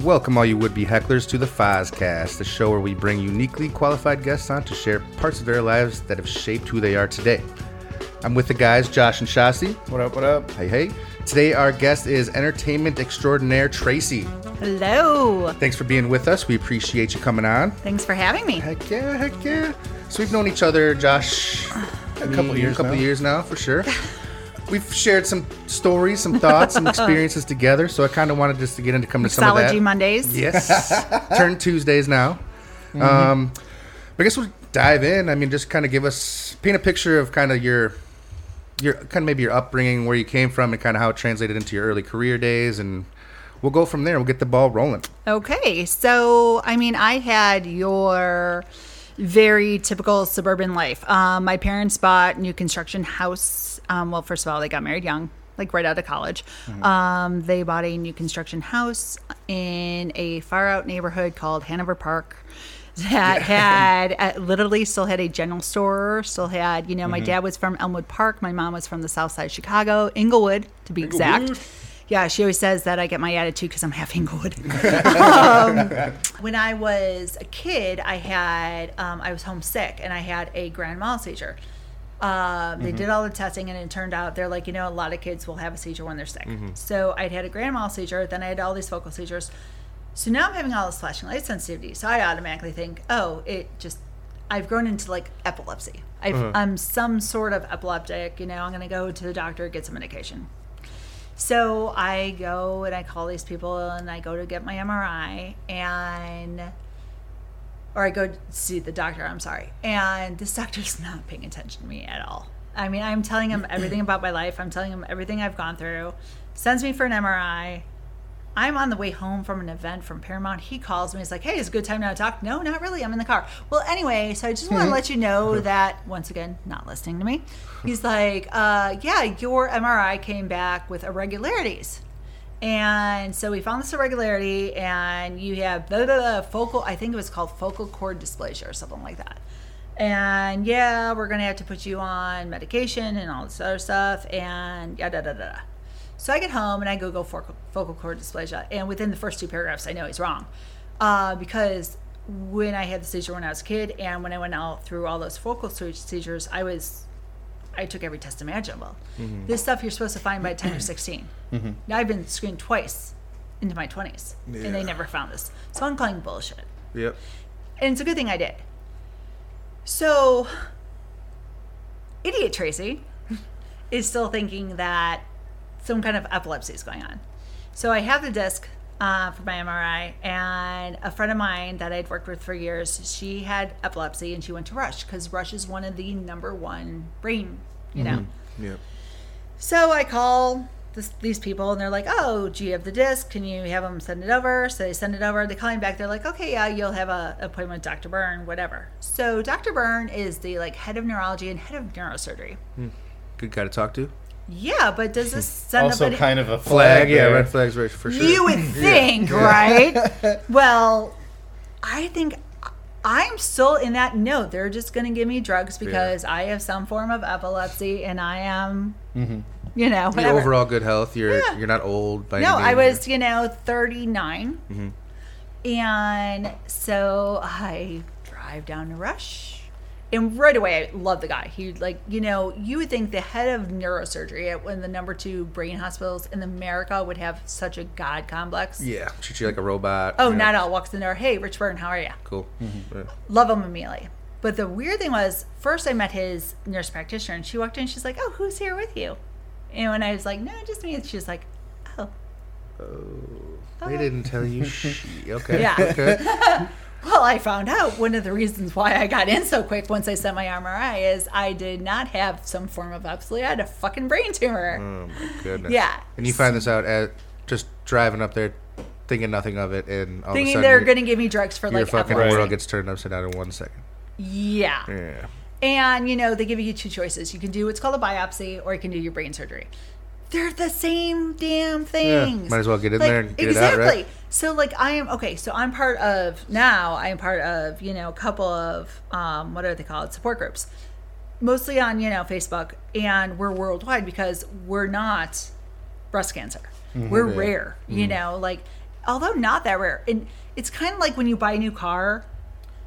Welcome, all you would be hecklers, to the Fozcast, the show where we bring uniquely qualified guests on to share parts of their lives that have shaped who they are today. I'm with the guys, Josh and Shasi. What up, what up? Hey, hey. Today, our guest is entertainment extraordinaire Tracy. Hello. Thanks for being with us. We appreciate you coming on. Thanks for having me. Heck yeah, heck yeah. So, we've known each other, Josh, A couple me, years a couple now. years now, for sure. We've shared some stories, some thoughts, some experiences together. So, I kind of wanted just to get into come to some of that. Mondays. Yes. Turn Tuesdays now. Um, but I guess we'll dive in. I mean, just kind of give us paint a picture of kind of your your kind of maybe your upbringing, where you came from, and kind of how it translated into your early career days, and we'll go from there. We'll get the ball rolling. Okay. So, I mean, I had your very typical suburban life. Um, my parents bought new construction house. Um, well, first of all, they got married young, like right out of college. Um, they bought a new construction house in a far out neighborhood called Hanover Park. That had uh, literally still had a general store, still had, you know, my dad was from Elmwood Park, my mom was from the south side of Chicago, Englewood to be exact. Yeah, she always says that I get my attitude because I'm half Englewood. um, when I was a kid, I had um, I was homesick and I had a grand mal seizure. Um, they mm-hmm. did all the testing and it turned out they're like, you know, a lot of kids will have a seizure when they're sick. Mm-hmm. So I'd had a grand mal seizure, then I had all these focal seizures. So now I'm having all this flashing light sensitivity. So I automatically think, oh, it just I've grown into like epilepsy. I've, uh-huh. I'm some sort of epileptic. You know, I'm going to go to the doctor get some medication. So I go and I call these people and I go to get my MRI and or I go to see the doctor, I'm sorry. And this doctor's not paying attention to me at all. I mean, I'm telling him everything about my life. I'm telling him everything I've gone through. Sends me for an MRI. I'm on the way home from an event from Paramount. He calls me. He's like, "Hey, it's a good time now to talk." No, not really. I'm in the car. Well, anyway, so I just want to let you know that once again, not listening to me. He's like, uh, "Yeah, your MRI came back with irregularities." And so we found this irregularity, and you have blah, blah, focal, I think it was called focal cord dysplasia or something like that. And yeah, we're going to have to put you on medication and all this other stuff, and yada, da, da. So I get home and I Google focal, focal cord dysplasia, and within the first two paragraphs, I know he's wrong. Uh, because when I had the seizure when I was a kid, and when I went out through all those focal se- seizures, I was I took every test imaginable. Mm-hmm. This stuff you're supposed to find by 10 or 16. Mm-hmm. Now I've been screened twice into my 20s, and they never found this. So I'm calling bullshit. Yep. And it's a good thing I did. So, idiot Tracy is still thinking that some kind of epilepsy is going on. So I have the disc uh, for my MRI, and a friend of mine that I'd worked with for years, she had epilepsy, and she went to Rush because Rush is one of the number one brain, you know. Yep. So I call this, these people and they're like, "Oh, do you have the disc? Can you have them send it over?" So they send it over. They call me back. They're like, "Okay, yeah, you'll have a appointment with Dr. Byrne, whatever." So Dr. Byrne is the like head of neurology and head of neurosurgery. Good guy to talk to. Yeah, but does this send Also, up any- kind of a Flag, flag. yeah, red flags right for sure. You would think, right? well, I think I'm still in that note. They're just going to give me drugs because I have some form of epilepsy and I am, mm-hmm. you know, Your whatever. overall good health. You're Yeah. you're not old by No, any I was, you know, 39. Mm-hmm. And so I drive down to Rush. And right away, I love the guy. He, like, you know, you would think the head of neurosurgery at one of the number two brain hospitals in America would have such a God complex. Yeah, treat you like a robot. Oh, yeah. not all. Walks in there. Hey, Rich Byrne, how are you? Cool. Mm-hmm. Yeah. Love him immediately. But the weird thing was, first I met his nurse practitioner, and she walked in. She's like, "Oh, who's here with you?" And when I was like, "No, just me," and she was like, "Oh, Oh, They didn't tell you. She, Okay. Yeah. Okay. Well, I found out one of the reasons why I got in so quick once I sent my MRI is I did not have some form of epilepsy. I had a fucking brain tumor. Oh my goodness. Yeah. And you find this out at just driving up there, thinking nothing of it, and all Thinking of a sudden they're going to give me drugs for your like fucking epilepsy. world gets turned upside down in one second. yeah. Yeah. And you know, they give you two choices. You can do what's called a biopsy or you can do your brain surgery. They're the same damn things. might as well get in Like, there and get it out, exactly. right? So like I am okay, so I'm part of now I am part of, you know, a couple of um what are they called? Support groups. Mostly on, you know, Facebook and we're worldwide because we're not breast cancer. Mm-hmm. We're rare, you know, like although not that rare. And it's kind of like when you buy a new car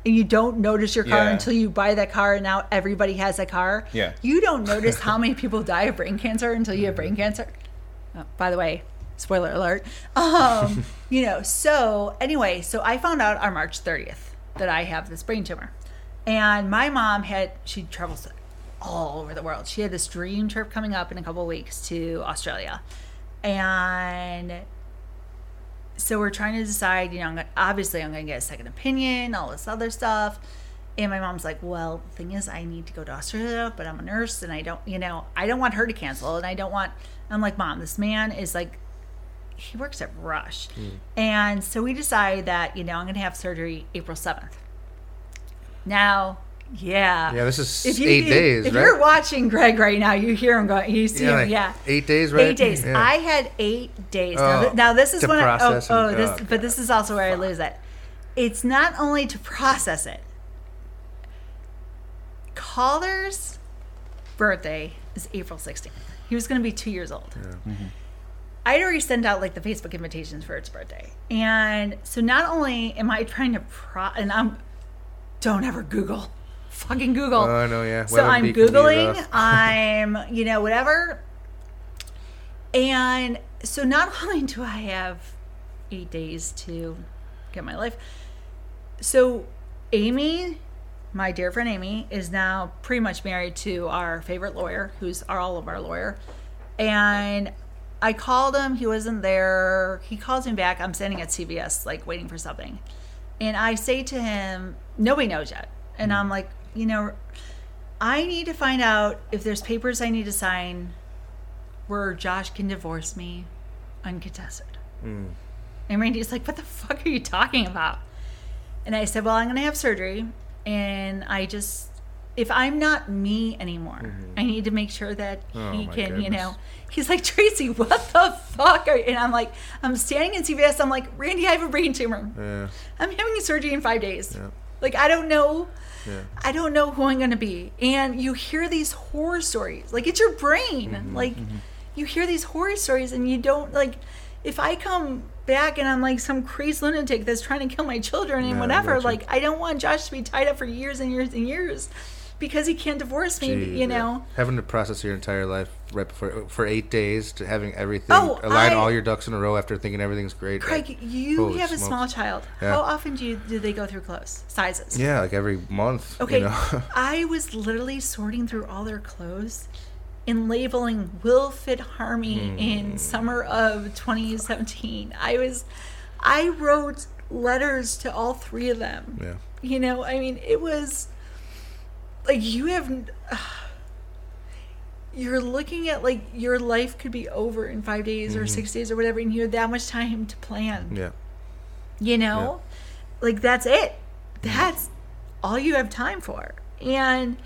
and you don't notice your car Yeah. until you buy that car and now everybody has a car. Yeah. You don't notice how many people die of brain cancer until you have brain cancer. Oh, by the way, spoiler alert. Um, you know, so anyway, so I found out on March 30th that I have this brain tumor. And my mom had, she travels all over the world. She had this dream trip coming up in a couple of weeks to Australia. And so we're trying to decide, you know, I'm gonna, obviously I'm going to get a second opinion, all this other stuff. And my mom's like, well, the thing is, I need to go to Australia, but I'm a nurse and I don't, you know, I don't want her to cancel. And I don't want, I'm like, mom, this man is like, he works at Rush. Hmm. And so we decided that, you know, I'm going to have surgery April 7th. Now, yeah. Yeah, this is If you- eight if- days, If right? you're watching Greg right now, you hear him going, you see Yeah, him, like yeah. eight days, right? Eight days. Yeah. I had eight days. Oh, now, th- now this is to when I, oh, process oh, and- oh, this, oh, but this is also where I lose it. It's not only to process it. Caller's birthday is April 16th. He was going to be two years old. Mm-hmm. I'd already sent out like the Facebook invitations for its birthday. And so not only am I trying to pro and I'm don't ever Google. Fucking Google. Oh, I know, yeah. So Weather I'm Googling. I'm, you know, whatever. And so not only do I have eight days to get my life, so Amy, my dear friend Amy, is now pretty much married to our favorite lawyer, who's our, all of our lawyer. And I called him, he wasn't there. He calls me back. I'm standing at CVS, like waiting for something. And I say to him, nobody knows yet. And mm-hmm. I'm like, you know, I need to find out if there's papers I need to sign where Josh can divorce me uncontested. Mm. And Randy's like, what the fuck are you talking about? And I said, well, I'm going to have surgery. And I just, if I'm not me anymore, I need to make sure that he Oh, my can, you know, he's like, Tracy, what the fuck? Are, you? and I'm like, I'm standing in CVS. I'm like, Randy, I have a brain tumor. Yeah. I'm having surgery in five days. Yeah. Like, I don't know. Yeah. I don't know who I'm going to be. And you hear these horror stories. Like, it's your brain. Mm-hmm, like, you hear these horror stories and you don't, like, if I come back and I'm like some crazy lunatic that's trying to kill my children and whatever, gotcha. like, I don't want Josh to be tied up for years and years and years because he can't divorce me, Jeez, you yeah. know? having to process your entire life right before for eight days to having everything Oh, align I- all your ducks in a row after thinking everything's great. Craig, like, you have a small child. Yeah. How often do you do they go through clothes sizes? Yeah, like every month. Okay, You know? I was literally sorting through all their clothes and labeling will fit Harmy Hmm. in summer of 2017. I was, I wrote letters to all three of them. yeah. You know, I mean, it was like you have. You're looking at like your life could be over in five days or six days or whatever, and you have that much time to plan Mm-hmm. Yeah. you know like that's it that's all you have time for and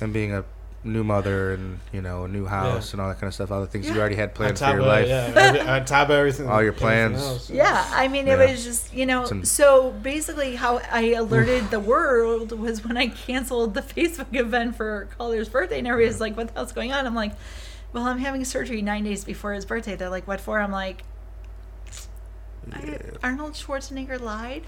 And being a new mother and you know a new house Yeah. and all that kind of stuff, all the things you already had planned for your of life. yeah, every, on top of everything, All your plans. else. yeah i mean it Yeah. was just you know Some- so basically how i alerted the world was when i canceled the facebook event for caller's birthday and everybody's like what the hell's going on i'm like well i'm having surgery nine days before his birthday they're like what for i'm like I, arnold schwarzenegger lied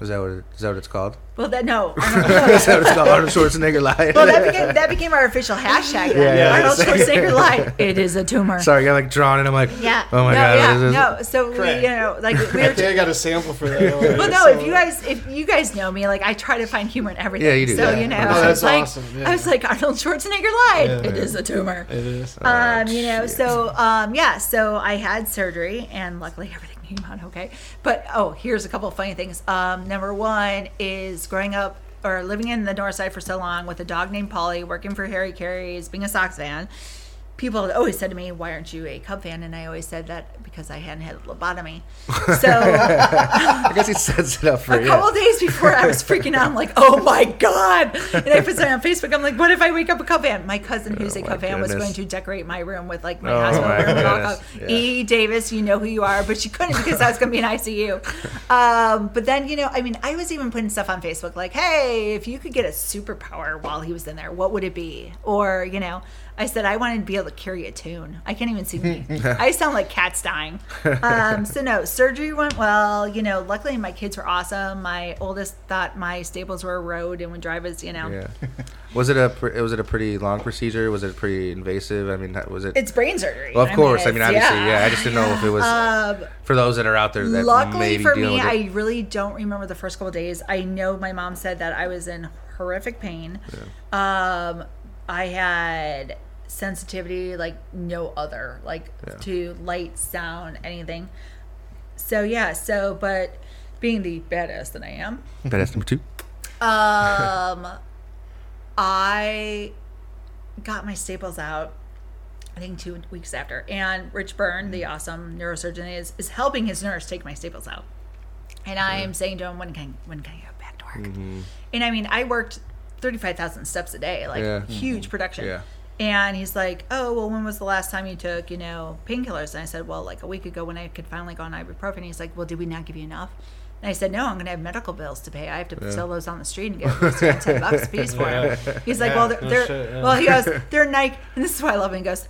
Is that what it, is that what it's called? well that no Arnold, is that what it's called? Arnold Schwarzenegger lied. well that became that became our official hashtag then. Yeah, yeah, arnold it's- schwarzenegger lied it is a tumor Sorry, I got like drawn and I'm like, Yeah. oh my no, god, Yeah. no. So we, you know, like we I were. think I got a sample for that. well, no. If you guys, if you guys know me, like I try to find humor in everything. Yeah, you do, So yeah. you know, Oh, I was like, awesome, yeah. I was like Arnold Schwarzenegger lied. Yeah. It is a tumor. it is. Um, you know, shit. so um, yeah, so I had surgery, and luckily everything came out okay. But oh, here's a couple of funny things. Um, number one is growing up or living in the north side for so long with a dog named Polly, working for Harry Caray's, being a Sox fan. People always said to me, "Why aren't you a Cub fan?" And I always said that because I hadn't had a lobotomy. So I guess he sets it up for you. a you. couple days before I was freaking out. I'm like, oh my God. And I put something on Facebook. I'm like, what if I wake up a Cub fan? My cousin, who's Oh a Cub fan, was going to decorate my room with like my Oh hospital my room. goodness. Yeah. E. Davis, you know who you are, but she couldn't because I was going to be in ICU. Um, but then, you know, I mean, I was even putting stuff on Facebook like, hey, if you could get a superpower while he was in there, what would it be? Or, you know, I said I wanted to be able to carry a tune. I can't even see me. I sound like cats dying. Um, so no, surgery went well. You know, luckily my kids were awesome. My oldest thought my staples were a road and would drive us. You know, Yeah. Was it a pr- was it a pretty long procedure? Was it pretty invasive? I mean, was it? it's brain surgery. well, of course. I mean, it's- obviously, yeah. I just didn't know if it was Um, for those that are out there that Luckily for me. I really don't remember the first couple days. I know my mom said that I was in horrific pain. Um, I had sensitivity like no other, like Yeah. to light, sound, anything. So yeah, so but being the badass that I am, Badass number two. um, I got my staples out. I think two weeks after, and Rich Byrne, the mm-hmm. awesome neurosurgeon, is is helping his nurse take my staples out. And I am mm-hmm. saying to him, "When can when can I go back to work?" Mm-hmm. And I mean, I worked thirty five thousand steps a day, like Yeah. huge production. Yeah. And he's like, "Oh, well, when was the last time you took, you know, painkillers?" And I said, "Well, like a week ago when I could finally go on ibuprofen." He's like, "Well, did we not give you enough?" And I said, "No, I'm going to have medical bills to pay. I have to sell those on the street and get at ten bucks a piece for them." He's like, Yeah, "Well, they're, no they're shit, yeah. well." He goes, "They're Nike," and this is why I love him. He goes,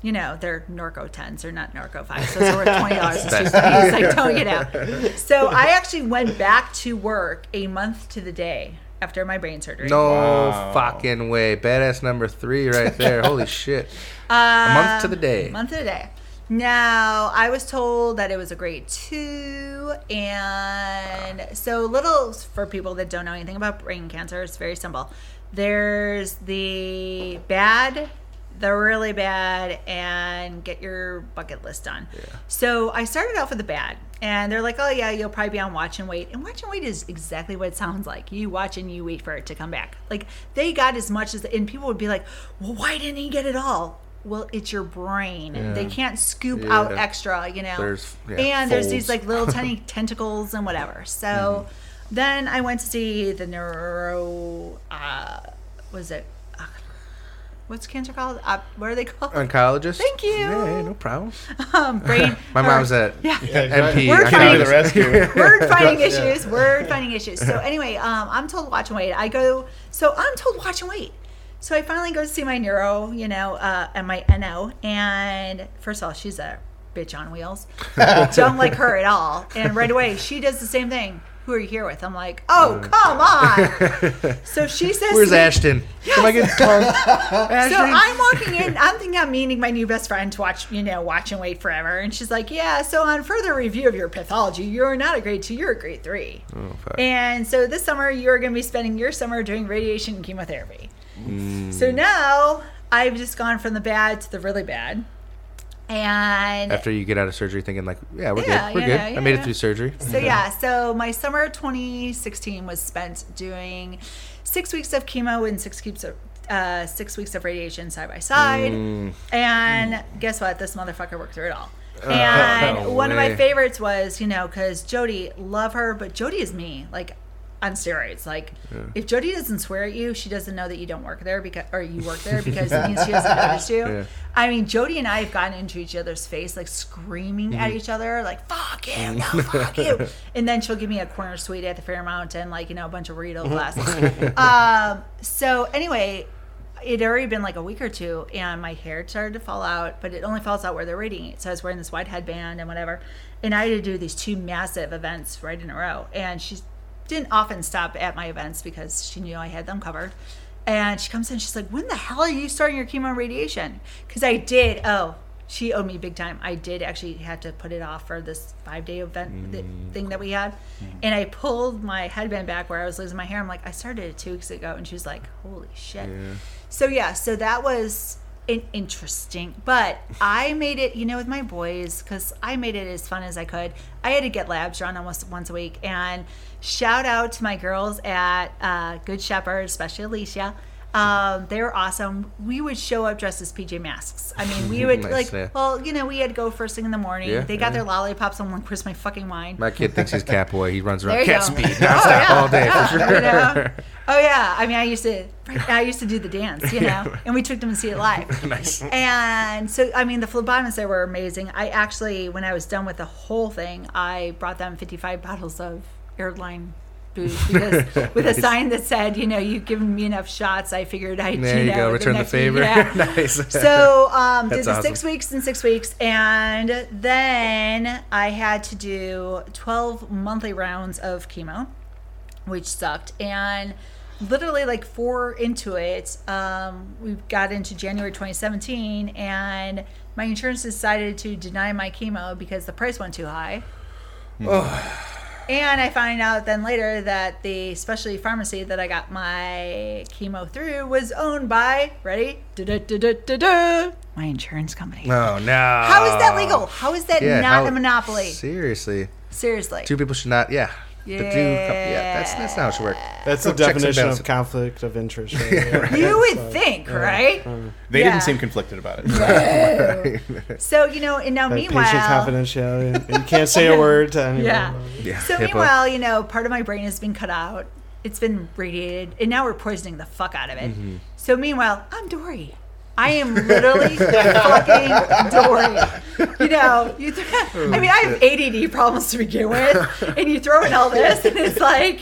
"You know, they're Norco tens. They're not Norco fives. So it's worth twenty dollars." He's like, "Don't get out." So I actually went back to work a month to the day after my brain surgery. No Wow. fucking way. Badass number three right there. Holy shit. Um, A month to the day. Month to the day. Now, I was told that it was a grade two, and so little for people that don't know anything about brain cancer. It's very simple. There's the bad, the really bad, and get your bucket list done. So I started off with the bad, and they're like, "Oh yeah, you'll probably be on watch and wait." And watch and wait is exactly what it sounds like. You watch and you wait for it to come back. Like they got as much as, and people would be like, "Well, why didn't he get it all?" Well, it's your brain. They can't scoop out extra, you know. There's- yeah, and there's these like little tiny tentacles and whatever. So Mm-hmm. then I went to see the neuro. Uh, was it? What's cancer called? Uh, what are they called? Oncologist. Thank you. Yeah, no problem. Um, brain. My or- mom's at Yeah. NP. We're oncologist. trying to the rescue. word finding Yeah. issues word finding issues so anyway um, i'm told watch and wait i go so i'm told watch and wait so i finally go to see my neuro you know uh, and my no and first of all she's a bitch on wheels don't like her at all and right away she does the same thing who are you here with i'm like oh come on so she says Where's me- Ashton? Am I getting tongue? Ashton? so I'm walking in. I'm thinking I'm meeting my new best friend to watch, you know, watch and wait forever. And she's like, "Yeah." So on further review of your pathology, you're not a grade two. You're a grade three. Oh. And so this summer, you're going to be spending your summer doing radiation and chemotherapy. Mm. So now I've just gone from the bad to the really bad. And After you get out of surgery, thinking like, yeah, we're Yeah, good, we're yeah, good. yeah, I made yeah. it through surgery. So yeah, so my summer 2016 was spent doing six weeks of chemo and six weeks of uh, six weeks of radiation side by side. Mm. And guess what? This motherfucker worked through it all. Oh, And no one of my favorites was, you know, because Jody, love her, but Jody is me, like on steroids. Like, if Jody doesn't swear at you, she doesn't know that you don't work there because, or you work there because it means she doesn't notice you. Yeah. I mean, Jody and I have gotten into each other's face, like screaming at Mm-hmm. each other, like "fuck you, no, fuck you," and then she'll give me a corner suite at the Fairmont and like you know a bunch of burrito glasses. um, so anyway, it had already been like a week or two, and my hair started to fall out, but it only falls out where they're radiating it. So I was wearing this white headband and whatever, and I had to do these two massive events right in a row, and she didn't often stop at my events because she knew I had them covered. And she comes in, she's like, When the hell are you starting your chemo radiation? Because I did, oh, she owed me big time. I did actually have to put it off for this five day event th- mm. thing that we had. Mm. And I pulled my headband back where I was losing my hair. I'm like, I started it two weeks ago. And she was like, Holy shit. So, yeah, so that was interesting, but I made it, you know, with my boys, because I made it as fun as I could. I had to get labs run almost once a week. And shout out to my girls at uh, Good Shepherd, especially Alicia. Um, they were awesome. We would show up dressed as PJ Masks. I mean, we would Nice, like, yeah. well, you know, we had to go first thing in the morning. Yeah, they got yeah. their lollipops. I'm like, where's my fucking wine? My kid thinks he's Catboy. He runs around cat speed Oh, nonstop all day yeah, for sure. you know? Oh yeah, I mean, I used to, I used to do the dance, you know, and we took them to see it live. nice. And so, I mean, the phlebotomists there were amazing. I actually, when I was done with the whole thing, I brought them 55 bottles of airline because with a sign that said, you know, you've given me enough shots. I figured I'd There you know, go. the Return the week- favor. yeah. nice. So um, did the six weeks and six weeks, and then I had to do twelve monthly rounds of chemo, which sucked. And literally, like four into it, um, we got into January 2017, and my insurance decided to deny my chemo because the price went too high. And I find out then later that the specialty pharmacy that I got my chemo through was owned by, ready? Da-da-da-da-da-da, My insurance company. oh no. How is that legal? How is that Yeah, not how- a monopoly? Seriously, Seriously. two people should not. Yeah. The two, yeah. That's that's not how it should work. That's the No checks and definition of conflict of interest. Right there. you would think, right? They Yeah. didn't seem conflicted about it. So, you know, and now Like meanwhile. patient confidentiality. You can't say a word to anyone. Yeah. Yeah. So HIPAA. meanwhile, you know, part of my brain has been cut out. It's been radiated, and now we're poisoning the fuck out of it. Mm-hmm. So meanwhile, I'm Dory. I am literally fucking Dory. You know, you. Th- oh, I mean, I have ADD problems to begin with, and you throw in all this, and it's like,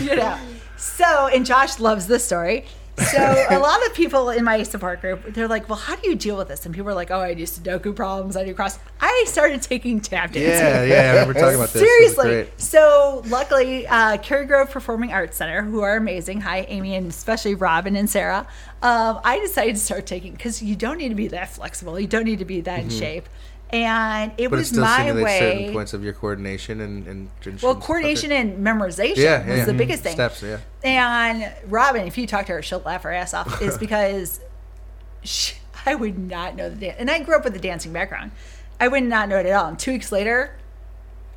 you know. So, and Josh loves this story. So, a lot of people in my support group, they're like, "Well, how do you deal with this?" And people are like, "Oh, I do Sudoku problems. I do cross." I started taking tap dancing. Yeah, yeah. I remember talking about this. Seriously. So luckily, uh, Cary Grove Performing Arts Center, who are amazing, hi Amy and especially Robin and Sarah. Um, I decided to start taking because you don't need to be that flexible. You don't need to be that in shape. And it. But it was still my simulates certain points of your coordination and and. and Well, coordination and memorization Yeah, was yeah. the biggest thing. Steps. Yeah. And Robin, if you talk to her, she'll laugh her ass off. Is because she, I would not know the dance, and I grew up with a dancing background. I would not know it at all. And two weeks later,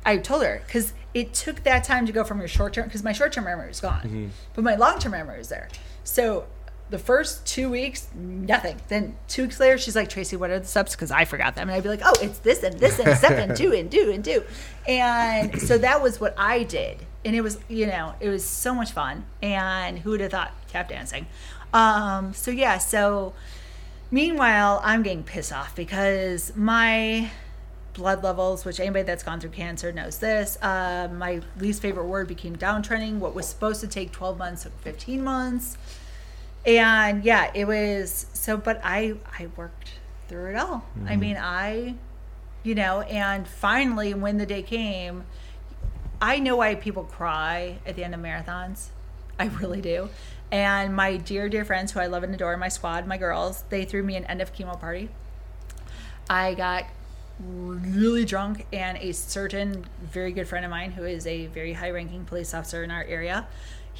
I told her because it took that time to go from your short term because my short term memory is gone, Mm-hmm. but my long term memory is there. So the first two weeks, nothing. Then two weeks later, she's like, Tracy, what are the steps? Because I forgot them. And I'd be like, oh, it's this and this and step and do and do and do. And so that was what I did. And it was, you know, it was so much fun. And who would have thought tap dancing? Um, so yeah, so meanwhile, I'm getting pissed off because my blood levels, which anybody that's gone through cancer knows this. Uh, my least favorite word became downtrending. What was supposed to take 12 months took 15 months. And yeah, it was so, but I, I worked through it all. I mm-hmm. mean, I, you know, and finally, when the day came, I know why people cry at the end of marathons. I really do. And my dear, dear friends who I love and adore, my squad, my girls, they threw me an end of chemo party. I got really drunk, and a certain very good friend of mine, who is a very high ranking police officer in our area,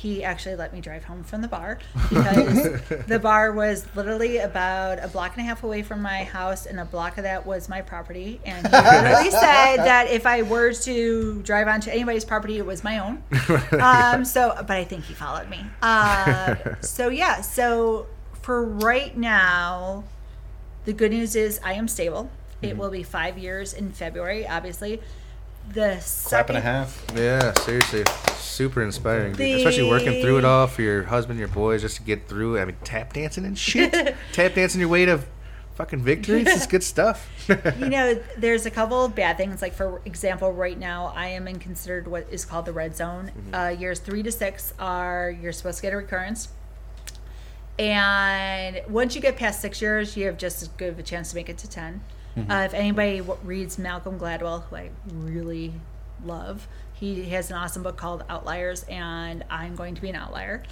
he actually let me drive home from the bar because the bar was literally about a block and a half away from my house, and a block of that was my property. And he literally said that if I were to drive onto anybody's property, it was my own. Um, so, but I think he followed me. Uh, so yeah, so for right now, the good news is I am stable. It Mm-hmm. will be five years in February, obviously. The Clap and a half. Yeah, seriously, super inspiring. The- especially working through it all for your husband, your boys, just to get through. I mean, tap dancing and shit, tap dancing your way to fucking victory. It's just good stuff. you know, there's a couple of bad things. Like for example, right now I am in considered what is called the red zone. Mm-hmm. Uh, years three to six are you're supposed to get a recurrence, and once you get past six years, you have just as good of a chance to make it to 10 Mm-hmm. Uh, if anybody w- reads Malcolm Gladwell, who I really love, he has an awesome book called Outliers, and I'm going to be an outlier.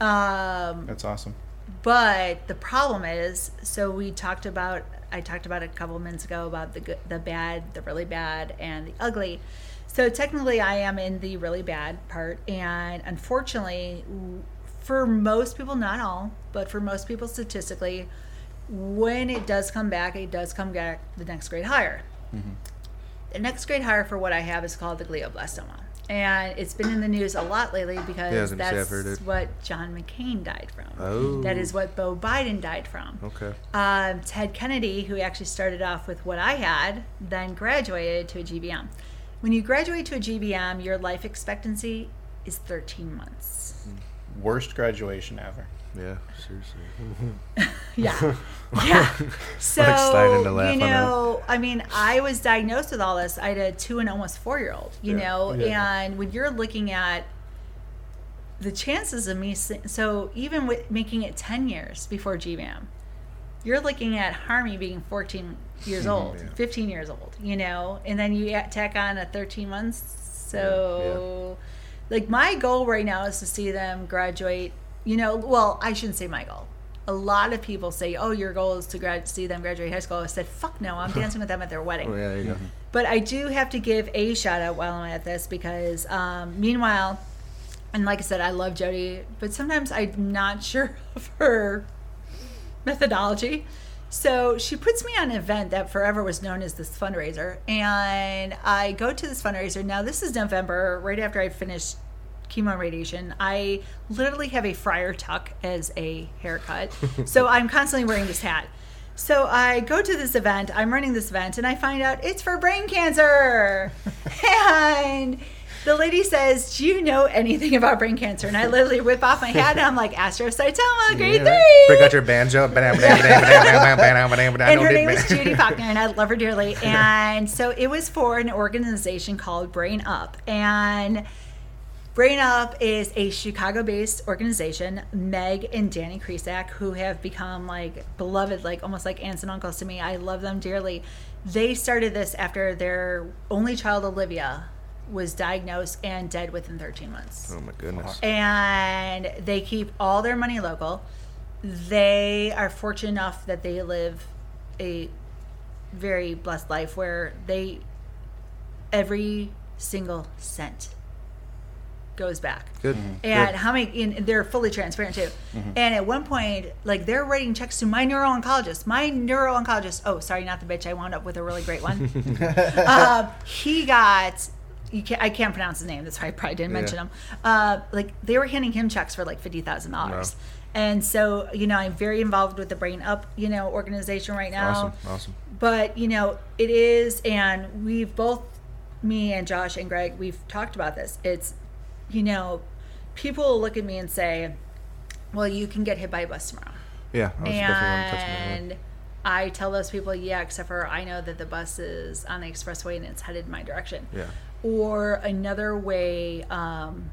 Um, That's awesome. but the problem is, so we talked about, I talked about a couple minutes ago about the good, the bad, the really bad, and the ugly. So technically, I am in the really bad part, and unfortunately, for most people, not all, but for most people, statistically, when it does come back, it does come back the next grade higher. The next grade higher for what I have is called the glioblastoma. And it's been in the news a lot lately because Yeah, I was gonna say, I've that's what John McCain died from. Oh. That is what Beau Biden died from. okay. Um, Ted Kennedy, who actually started off with what I had, then graduated to a GBM. When you graduate to a GBM, your life expectancy is 13 months. Worst graduation ever. Yeah, seriously. Yeah. Yeah. So, you know, I mean, I was diagnosed with all this. I had a two and almost four year old, you Yeah, know, yeah. and when you're looking at the chances of me so even with making it 10 years before GBAM, you're looking at Harmy being 14 years old, 15 years old, you know, and then you tack on a 13 months. So, like, my goal right now is to see them graduate. You know, well, I shouldn't say my goal. A lot of people say, "Oh, your goal is to grad- see them graduate high school." I said, "Fuck no! I'm dancing with them at their wedding." Oh, yeah, there you go. But I do have to give a shout out while I'm at this because, um, meanwhile, and like I said, I love Jody, but sometimes I'm not sure of her methodology. So she puts me on an event that forever was known as this fundraiser. And I go to this fundraiser. Now, this is November, right after I finished chemo radiation. I literally have a friar tuck as a haircut. so I'm constantly wearing this hat. So I go to this event, I'm running this event, and I find out it's for brain cancer. and the lady says, Do you know anything about brain cancer? And I literally whip off my hat and I'm like, astrocytoma, grade Yeah. three. Break out your banjo. and and her name is Judy Faulkner, and I love her dearly. And so it was for an organization called Brain Up. And Brain Up is a Chicago based organization. Meg and Danny Kresak, who have become like beloved, like almost like aunts and uncles to me. I love them dearly. They started this after their only child, Olivia, was diagnosed and dead within 13 months Oh my goodness. and they keep all their money local. They are fortunate enough that they live a very blessed life where they every single cent goes back. Good. And how many? And they're fully transparent too. And at one point, like they're writing checks to my neuro oncologist. My neuro oncologist. Oh, sorry, not the bitch. I wound up with a really great one. uh, he got. You can't, I can't pronounce his name. That's why I probably didn't mention Yeah. him. Uh, like they were handing him checks for like fifty thousand dollars. And so, you know, I'm very involved with the Brain Up, you know, organization right now Awesome. Awesome. but you know it is and we've both me and josh and greg we've talked about this it's you know people will look at me and say well you can get hit by a bus tomorrow Yeah. I was definitely on touch on that. and i tell those people yeah except for i know that the bus is on the expressway and it's headed my direction Yeah. or another way um,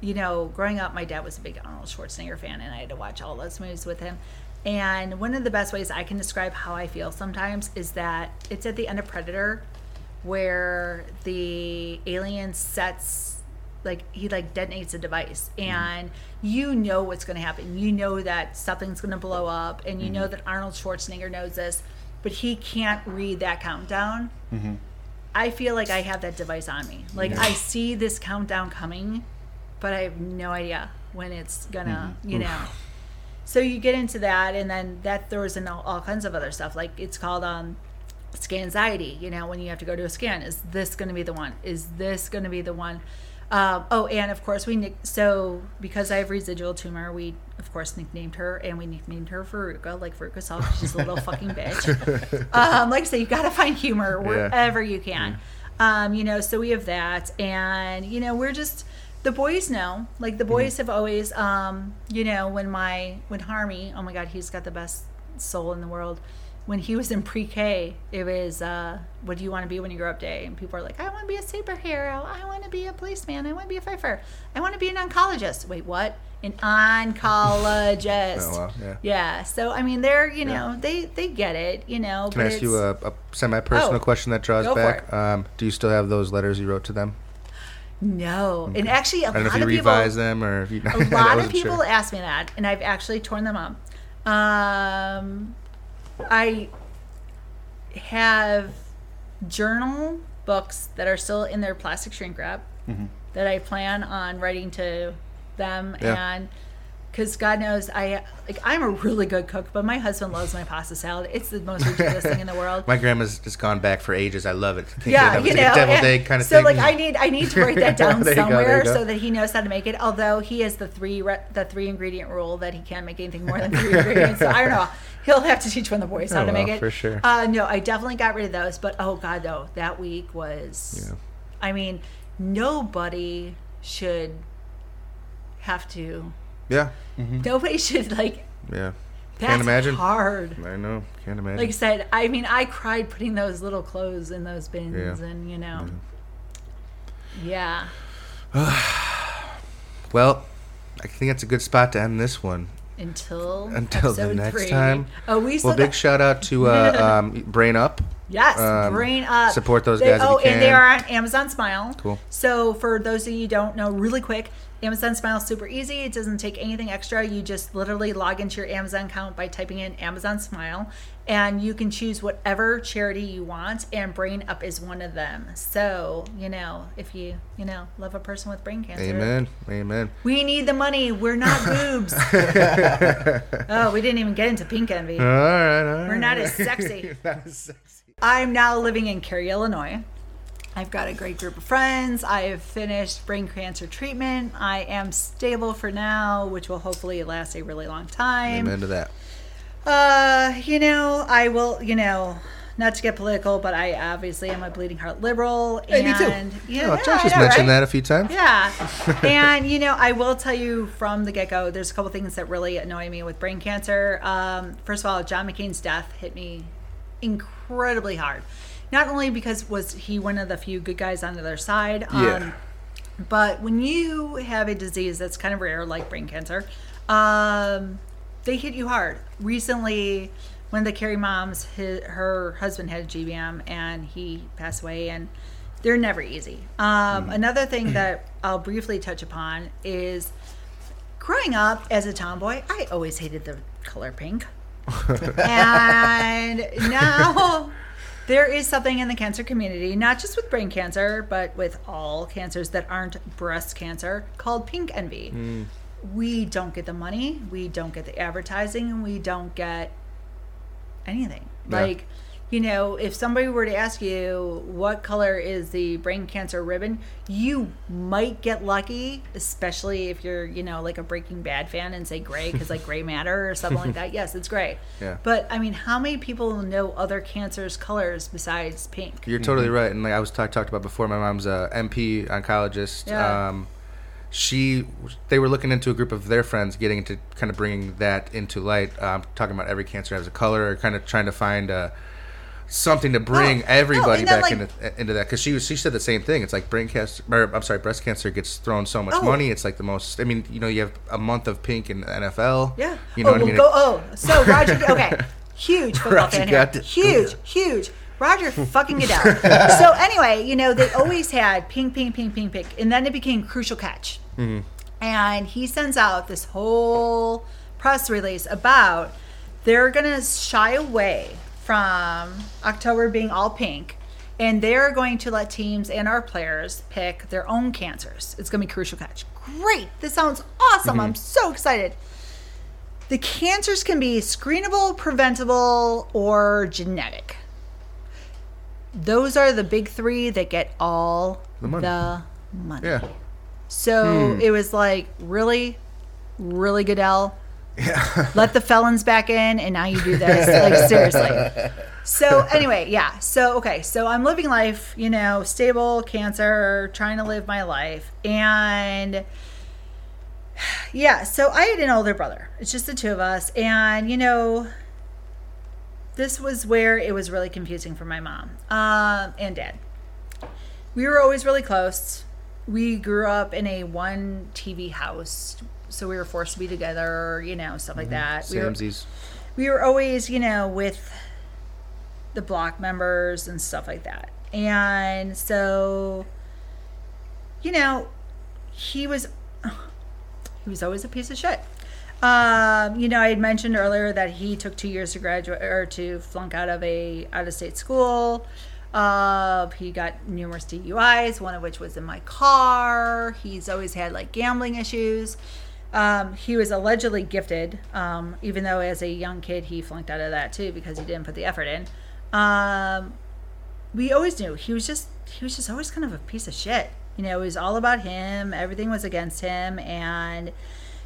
you know growing up my dad was a big arnold schwarzenegger fan and i had to watch all those movies with him and one of the best ways i can describe how i feel sometimes is that it's at the end of predator where the alien sets like he like detonates a device mm-hmm. and you know what's going to happen you know that something's going to blow up and you know mm-hmm. that arnold schwarzenegger knows this but he can't read that countdown mm-hmm. I feel like I have that device on me. Like I see this countdown coming, but I have no idea when it's gonna, you know. So you get into that, and then that throws in all, all kinds of other stuff. Like it's called um, scanxiety. You know, when you have to go to a scan, is this going to be the one? Is this going to be the one? Um, oh, and of course we nick- so because I have residual tumor, we of course nicknamed her, and we nicknamed her Veruca, like Veruca Salt. She's a little fucking bitch. Um, like I say, you got to find humor wherever you can. Um, you know, so we have that, and you know, we're just the boys know. Like the boys have always, um, you know, when my when Harmy, oh my God, he's got the best soul in the world. When he was in pre-K, it was, uh, "What do you want to be when you grow up?" Day, and people are like, "I want to be a superhero. I want to be a policeman. I want to be a fighter. I want to be an oncologist." Wait, what? An oncologist. Oh, wow, yeah. Yeah. So I mean, they're you know they they get it. You know. Can I ask you a, a semi-personal Oh, question that draws back? Um, do you still have those letters you wrote to them? No, and actually, a I don't know lot if you of people. revised them or if you. a lot of people ask me that, and I've actually torn them up. Um, I have journal books that are still in their plastic shrink wrap mm-hmm. that I plan on writing to them Yeah. and because God knows I like I'm a really good cook, but my husband loves my pasta salad. It's the most ridiculous thing in the world. My grandma's just gone back for ages. I love it. Yeah, you know, like a deviled egg kind of so thing. like I need I need to write that down There you go, there you somewhere go. so that he knows how to make it. Although he has the three re- the three ingredient rule that he can't make anything more than three ingredients. So I don't know. He'll have to teach one of the boys how Oh, to make well, it for sure. Uh, no, I definitely got rid of those. But oh god, though that week was. Yeah. I mean, nobody should have to. Yeah, Nobody should like. yeah. That's Can't imagine. hard. I know. Can't imagine. Like I said, I mean, I cried putting those little clothes in those bins, Yeah. and you know, yeah. well, I think that's a good spot to end this one. Until Until the next three. time. Oh, we Well, big got- shout out to uh, um, Brain Up. Yes, Um, brain up. support those They- guys if Oh, and they are on Amazon Smile. Cool. So for those of you who don't know, really quick, Amazon Smile is super easy. It doesn't take anything extra. You just literally log into your Amazon account by typing in Amazon Smile, and you can choose whatever charity you want. And Brain Up is one of them. So you know, if you you know love a person with brain cancer, Amen. Amen. We need the money. We're not boobs. oh, we didn't even get into pink envy. All right. All right. We're not as sexy. Not as sexy. I'm now living in Cary, Illinois. I've got a great group of friends. I have finished brain cancer treatment. I am stable for now, which will hopefully last a really long time. Amen to that. Uh, you know, I will, you know, not to get political, but I obviously am a bleeding heart liberal. Hey, me too. and, Yeah, Oh, yeah, Josh has know, mentioned right? that a few times. Yeah. and, you know, I will tell you from the get go, there's a couple things that really annoy me with brain cancer. Um, first of all, John McCain's death hit me incredibly hard. Not only because was he one of the few good guys on the other side, um, Yeah. but when you have a disease that's kind of rare, like brain cancer, um, they hit you hard. Recently, one of the Cary moms, his, her husband had GBM and he passed away, and they're never easy. Um, Another thing that I'll briefly touch upon is growing up as a tomboy, I always hated the color pink. and now there is something in the cancer community, not just with brain cancer, but with all cancers that aren't breast cancer, called pink envy. Hmm. We don't get the money, we don't get the advertising, and we don't get anything. Yeah. Like, you know, if somebody were to ask you what color is the brain cancer ribbon, you might get lucky, especially if you're, you know, like a Breaking Bad fan and say gray because like gray matter or something like that. Yes, it's gray. Yeah. But I mean, how many people know other cancers' colors besides pink? You're totally right, and like I was talk, talked about before, my mom's a NP oncologist. Yeah. Um, she, they were looking into a group of their friends, getting into kind of bringing that into light. Um, talking about every cancer has a color, or kind of trying to find uh, something to bring Oh, everybody back like- into into that. Because she was, she said the same thing. It's like brain cancer, or, I'm sorry, breast cancer gets thrown so much Oh. money. It's like the most. I mean, you know, you have a month of pink in the NFL. Yeah. You know oh, what I mean? Go, oh, so Roger. Okay. Huge football Roger fan here. Huge, huge. Roger fucking it out. so anyway, you know they always had pink, pink, pink, pink, pink, and then it became crucial catch. Mm-hmm. And he sends out this whole press release about they're gonna shy away from October being all pink. And they're going to let teams and our players pick their own cancers. It's going to be crucial catch. Great. This sounds awesome. I'm so excited. The cancers can be screenable, preventable, or genetic. Those are the big three that get all The money. the money. Yeah. So Hmm. it was like, really, really Goodell. Let the felons back in, and now you do this. like seriously. So anyway, yeah. So okay. So I'm living life, you know, stable, cancer, trying to live my life, and yeah. So I had an older brother. It's just the two of us, and you know, this was where it was really confusing for my mom um, and dad. We were always really close. We grew up in a one TV house, so we were forced to be together, you know, stuff like that. We were, we were always, you know, with the block members and stuff like that. And so, you know, he was he was always a piece of shit. Um, you know, I had mentioned earlier that he took two years to graduate or to flunk out of a out of state school. Uh, he got numerous DUIs, one of which was in my car. He's always had like gambling issues. Um, he was allegedly gifted, um, even though as a young kid he flunked out of that too because he didn't put the effort in. Um, we always knew he was just he was just always kind of a piece of shit. You know, it was all about him. Everything was against him, and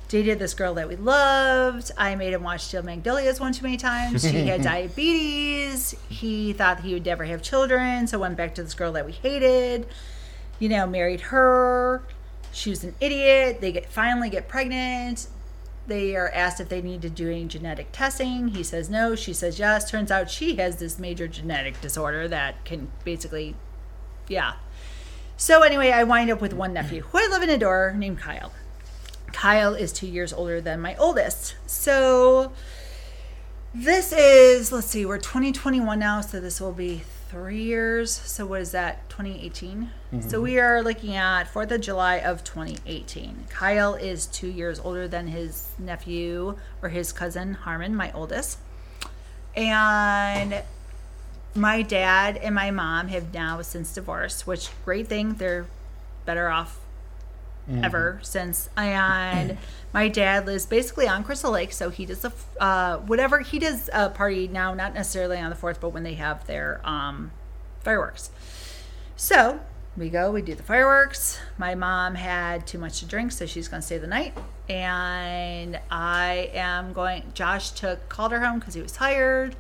dated this girl that we loved. I made him watch Steel Magnolias one too many times. She had diabetes. He thought he would never have children, so went back to this girl that we hated. You know, married her. She was an idiot. They get finally get pregnant. They are asked if they need to do any genetic testing. He says no. She says yes. Turns out she has this major genetic disorder that can basically, yeah. So anyway, I wind up with one nephew who I live and adore named Kyle. Kyle is two years older than my oldest. So this is, let's see, we're 2021 now, so this will be three years. So what is that, 2018? So mm-hmm. we are looking at 4th of July of 2018. Kyle is two years older than his nephew or his cousin, Harmon, my oldest. And my dad and my mom have now since divorced, which great thing. They're better off ever since. And my dad lives basically on Crystal Lake, so he does a uh, whatever he does a party now, not necessarily on the fourth, but when they have their um, fireworks. So we go, we do the fireworks. My mom had too much to drink, so she's going to stay the night. And I am going. Josh took called her home because he was tired,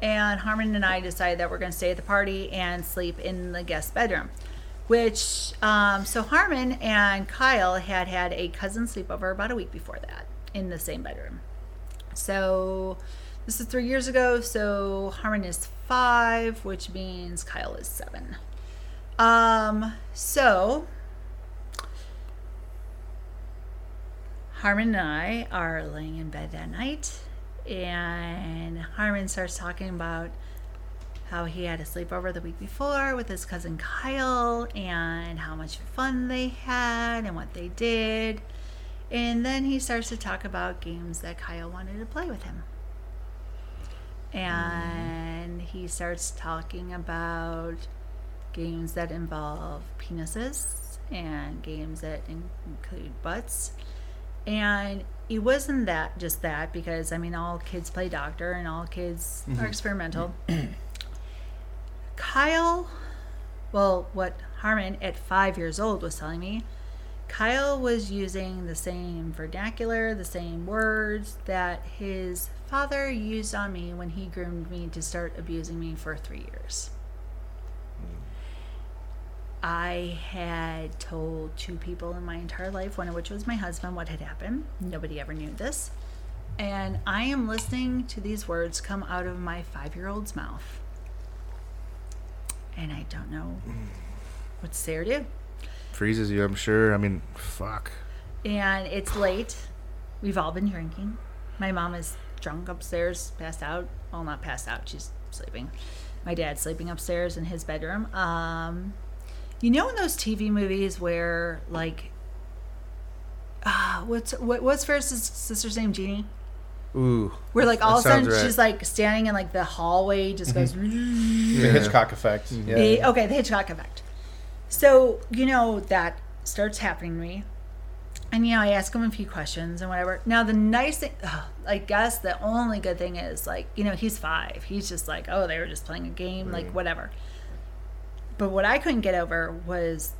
and Harmon and I decided that we're going to stay at the party and sleep in the guest bedroom. Which, um, so Harmon and Kyle had had a cousin sleepover about a week before that in the same bedroom. So this is three years ago. So Harmon is five, which means Kyle is seven. Um, so Harmon and I are laying in bed that night, and Harmon starts talking about how he had a sleepover the week before with his cousin Kyle and how much fun they had and what they did. And then he starts to talk about games that Kyle wanted to play with him. And he starts talking about games that involve penises and games that include butts. And it wasn't that just that because I mean all kids play doctor and all kids are mm-hmm. experimental. Kyle, well, what Harmon at five years old was telling me, Kyle was using the same vernacular, the same words that his father used on me when he groomed me to start abusing me for three years. I had told two people in my entire life, one of which was my husband, what had happened. Nobody ever knew this. And I am listening to these words come out of my five year old's mouth. And I don't know what to say do. Freezes you, I'm sure. I mean, fuck. And it's late. We've all been drinking. My mom is drunk upstairs, passed out. Well, not passed out, she's sleeping. My dad's sleeping upstairs in his bedroom. Um, you know, in those TV movies where, like, uh, what's what, what's Ferris's sister's name? Jeannie. Ooh. Where like all of a sudden right. she's like standing in like the hallway, just mm-hmm. goes. The Hitchcock effect. Mm-hmm. Yeah. The, okay, the Hitchcock effect. So, you know, that starts happening to me. And, you know, I ask him a few questions and whatever. Now, the nice thing, ugh, I guess the only good thing is, like, you know, he's five. He's just like, oh, they were just playing a game, like, whatever. But what I couldn't get over was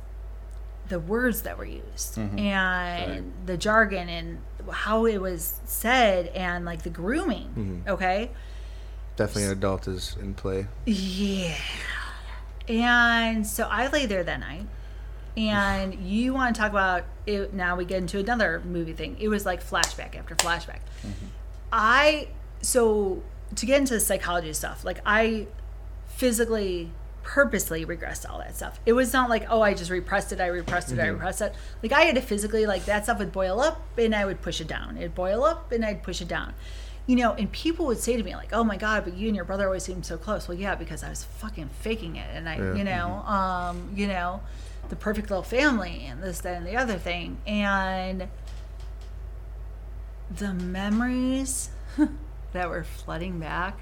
the words that were used mm-hmm. and the jargon and how it was said and, like, the grooming. Mm-hmm. Okay. Definitely an adult is in play. Yeah. And so I lay there that night. And you want to talk about it now we get into another movie thing. It was like flashback after flashback. Mm-hmm. I so to get into the psychology stuff, like I physically purposely regressed all that stuff. It was not like, oh, I just repressed it, I repressed it, I repressed it. Like I had to physically like that stuff would boil up and I would push it down. It'd boil up and I'd push it down. You know, and people would say to me like, "Oh my god, but you and your brother always seem so close." Well, yeah, because I was fucking faking it, and I, Yeah. you know, um, you know, the perfect little family, and this, that, and the other thing, and the memories that were flooding back.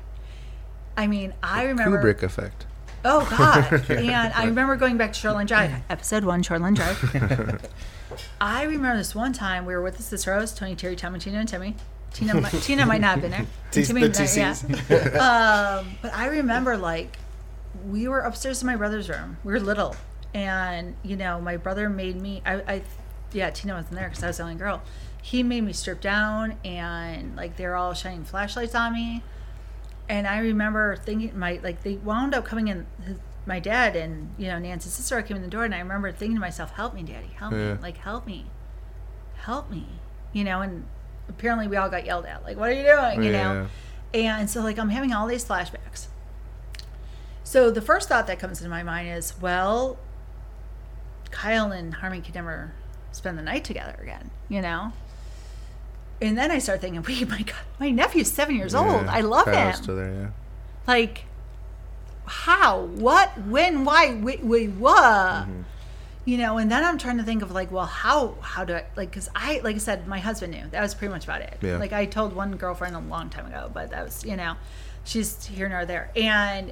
I mean, I remember Kubrick effect. Oh God! and I remember going back to Shoreline Drive, episode one, Shoreline Drive. I remember this one time we were with the Ciceros, Tony, Terry, Tom, and Tina, and Timmy. Tina, might, Tina might not have been there. T- Timmy the TCs. um, but I remember like we were upstairs in my brother's room. We were little, and you know my brother made me. I, I yeah, Tina wasn't there because I was the only girl. He made me strip down, and like they're all shining flashlights on me. And I remember thinking, my like they wound up coming in. His, my dad and you know Nancy's sister came in the door, and I remember thinking to myself, "Help me, Daddy, help Yeah. me, like help me, help me," you know. And apparently we all got yelled at, like, "What are you doing?" You know. And so like I'm having all these flashbacks. So the first thought that comes into my mind is, well, Kyle and Harmony could never spend the night together again, you know? And then I start thinking, wait, my God, my nephew's seven years old. I love him. There, yeah. Like, how? What? When? Why? Wait, wait what? Mm-hmm. You know, and then I'm trying to think of like, well, how? How do I like? Because I, like I said, my husband knew. That was pretty much about it. Yeah. Like I told one girlfriend a long time ago, but that was, you know, she's here nor there. And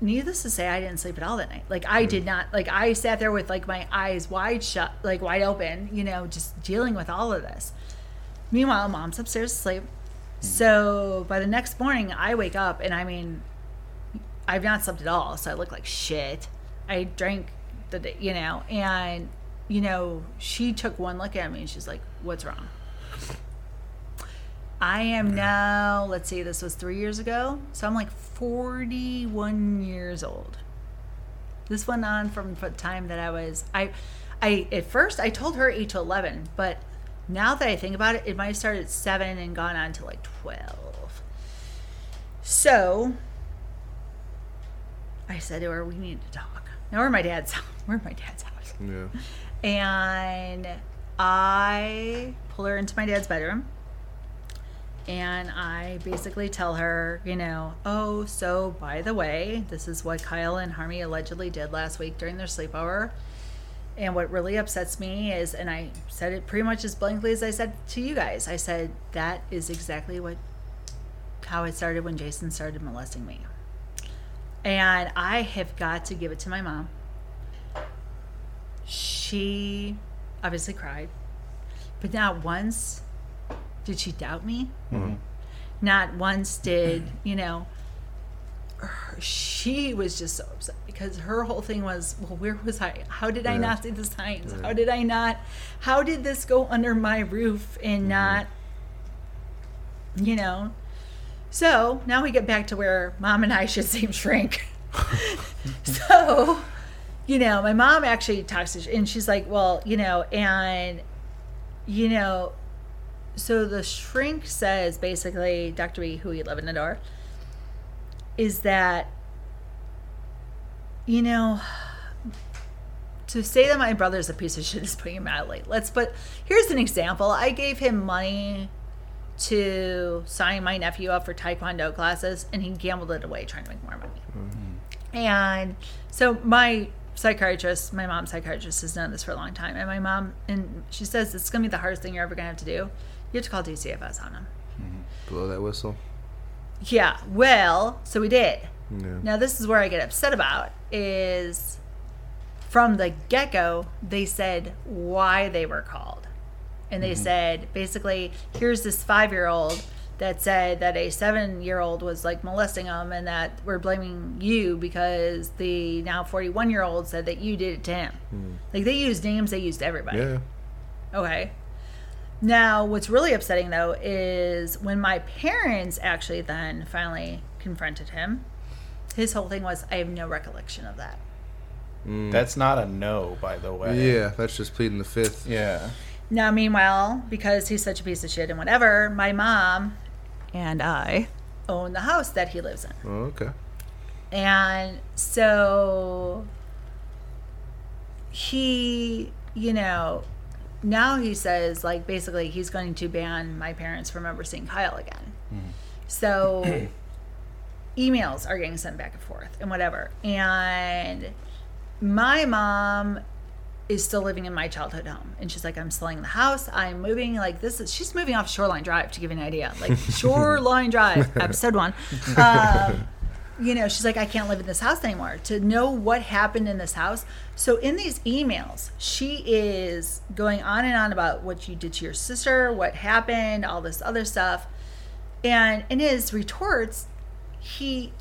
needless to say, I didn't sleep at all that night. Like I hmm. did not. Like I sat there with like my eyes wide shut, like wide open. You know, just dealing with all of this. Meanwhile, mom's upstairs asleep. Hmm. So by the next morning, I wake up and I mean, I've not slept at all, so I look like shit. I drank the, day- you know, and you know, she took one look at me and she's like, "What's wrong?" I am now. Let's see, this was three years ago, so I'm like 41 years old. This went on from the time that I was. I, I at first I told her eight to 11, but now that I think about it, it might have started at seven and gone on to like 12. So I said to her, "We need to talk." Now we're at my dad's. We're at my dad's house, Yeah. and I pull her into my dad's bedroom, and I basically tell her, you know, oh, so by the way, this is what Kyle and Harmy allegedly did last week during their sleepover. And what really upsets me is, and I said it pretty much as blankly as I said to you guys, I said that is exactly what how it started when Jason started molesting me. And I have got to give it to my mom. She obviously cried, but not once did she doubt me. Mm-hmm. Not once did, you know, her- she was just so upset because her whole thing was, well, where was I? How did I not see the signs? How did I not? How did this go under my roof and mm-hmm. not, you know? So now we get back to where mom and I should seem shrink. so, you know, my mom actually talks to, and she's like, well, you know, and, you know, so the shrink says basically, Dr. B, who we love the door, is that, you know, to say that my brother's a piece of shit is putting him mildly. Let's put, here's an example. I gave him money to sign my nephew up for taekwondo classes and he gambled it away trying to make more money. Mm-hmm. And so my psychiatrist, my mom's psychiatrist has known this for a long time. And my mom, and she says it's going to be the hardest thing you're ever going to have to do. You have to call DCFS on him. Mm-hmm. Blow that whistle. Yeah, well, so we did. Yeah. Now this is where I get upset about is from the get go they said why they were called, and they mm-hmm. said basically here's this five year old that said that a seven year old was like molesting him and that we're blaming you because the now 41 year old said that you did it to him. Hmm. Like they used names, they used everybody. Yeah. Okay. Now, what's really upsetting though is when my parents actually then finally confronted him, his whole thing was, I have no recollection of that. Mm. That's not a no, by the way. Yeah, that's just pleading the fifth. Yeah. Now, meanwhile, because he's such a piece of shit and whatever, my mom and I own the house that he lives in. Oh, okay. And so he, you know, now he says, like, basically, he's going to ban my parents from ever seeing Kyle again. So emails are getting sent back and forth and whatever. And my mom is still living in my childhood home. And she's like, I'm selling the house. I'm moving. Like, this is, she's moving off Shoreline Drive to give you an idea. Like, Shoreline Drive, episode one. Um, you know, she's like, I can't live in this house anymore. To know what happened in this house. So in these emails, she is going on and on about what you did to your sister, what happened, all this other stuff. And in his retorts, he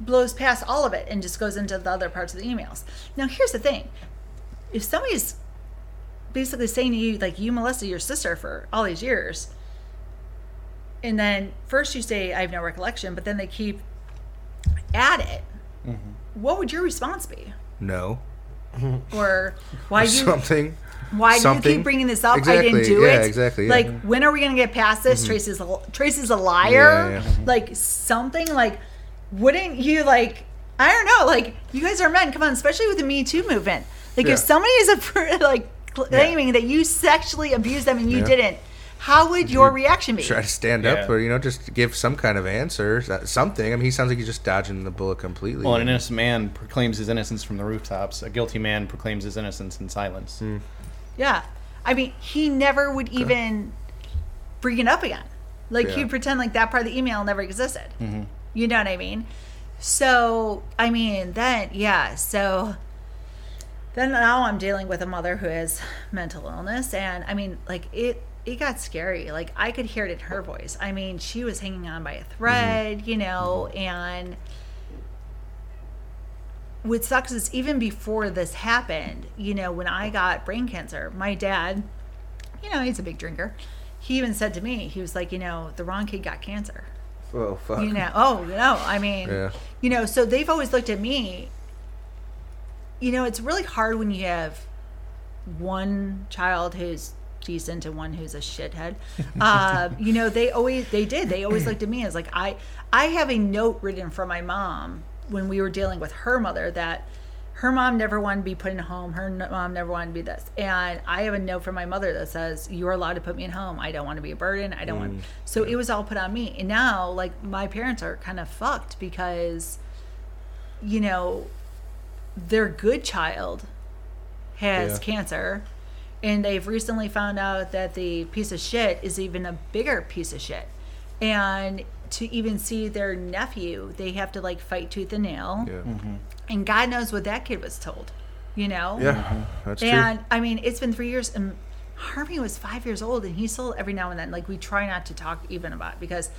blows past all of it and just goes into the other parts of the emails. Now, here's the thing if somebody's basically saying to you, like, you molested your sister for all these years, and then first you say, I have no recollection, but then they keep at it, mm-hmm. what would your response be? No. Or why you Something. why do you keep bringing this up? I didn't do yeah, it. exactly, yeah. Like when are we gonna get past this? Mm-hmm. Tracy's a, Tracy's a liar. Yeah. Like something like wouldn't you like? I don't know. Like you guys are men. Come on, especially with the Me Too movement. Like if somebody is a like claiming that you sexually abused them and you didn't, how would your reaction be? Try to stand Yeah. up, or you know, just give some kind of answer, uh, something. I mean, he sounds like he's just dodging the bullet completely. Well, an innocent man proclaims his innocence from the rooftops. A guilty man proclaims his innocence in silence. Hmm. Yeah. I mean, he never would even bring it up again. Like, Yeah. he'd pretend like that part of the email never existed. Mm-hmm. You know what I mean? So, I mean, then, yeah. So, then now I'm dealing with a mother who has mental illness. And I mean, like, it. It got scary. Like I could hear it in her voice. I mean, she was hanging on by a thread, you know, and what sucks is even before this happened, you know, when I got brain cancer, my dad, you know, he's a big drinker. He even said to me, he was like, you know, the wrong kid got cancer. oh fuck. You know, oh no, I mean, Yeah. you know, so they've always looked at me. You know, it's really hard when you have one child who's decent and one who's a shithead. Uh, you know, they always they did. They always looked at me as like I I have a note written from my mom when we were dealing with her mother that her mom never wanted to be put in a home. Her n- mom never wanted to be this. And I have a note from my mother that says, "You're allowed to put me in home. I don't want to be a burden. I don't want." So it was all put on me. And now, like my parents are kind of fucked because, you know, their good child has Yeah. cancer, and they've recently found out that the piece of shit is even a bigger piece of shit. And to even see their nephew, they have to like fight tooth and nail. Yeah. Mm-hmm. And God knows what that kid was told, you know? Yeah. That's true. And I mean, it's been three years, and Harvey was five years old, and he's still every now and then, like, we try not to talk even about it because,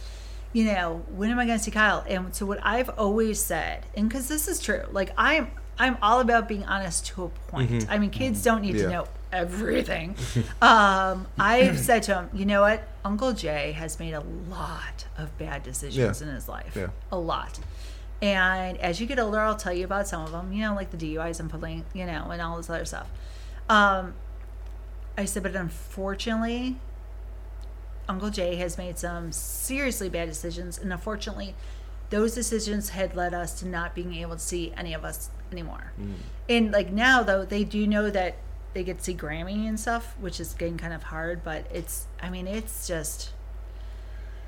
you know, when am I going to see Kyle? And so, what I've always said, and because this is true, like, I'm I'm all about being honest to a point. Mm-hmm. I mean, kids mm-hmm. don't need Yeah. to know everything. um, I've said to him, you know what? Uncle Jay has made a lot of bad decisions Yeah. in his life. Yeah. A lot. And as you get older, I'll tell you about some of them, you know, like the DUIs and pulling, you know, and all this other stuff. Um, I said, but unfortunately, Uncle Jay has made some seriously bad decisions. And unfortunately, those decisions had led us to not being able to see any of us anymore. And like now, though, they do know that they get to see Grammy and stuff, which is getting kind of hard, but it's, I mean, it's just.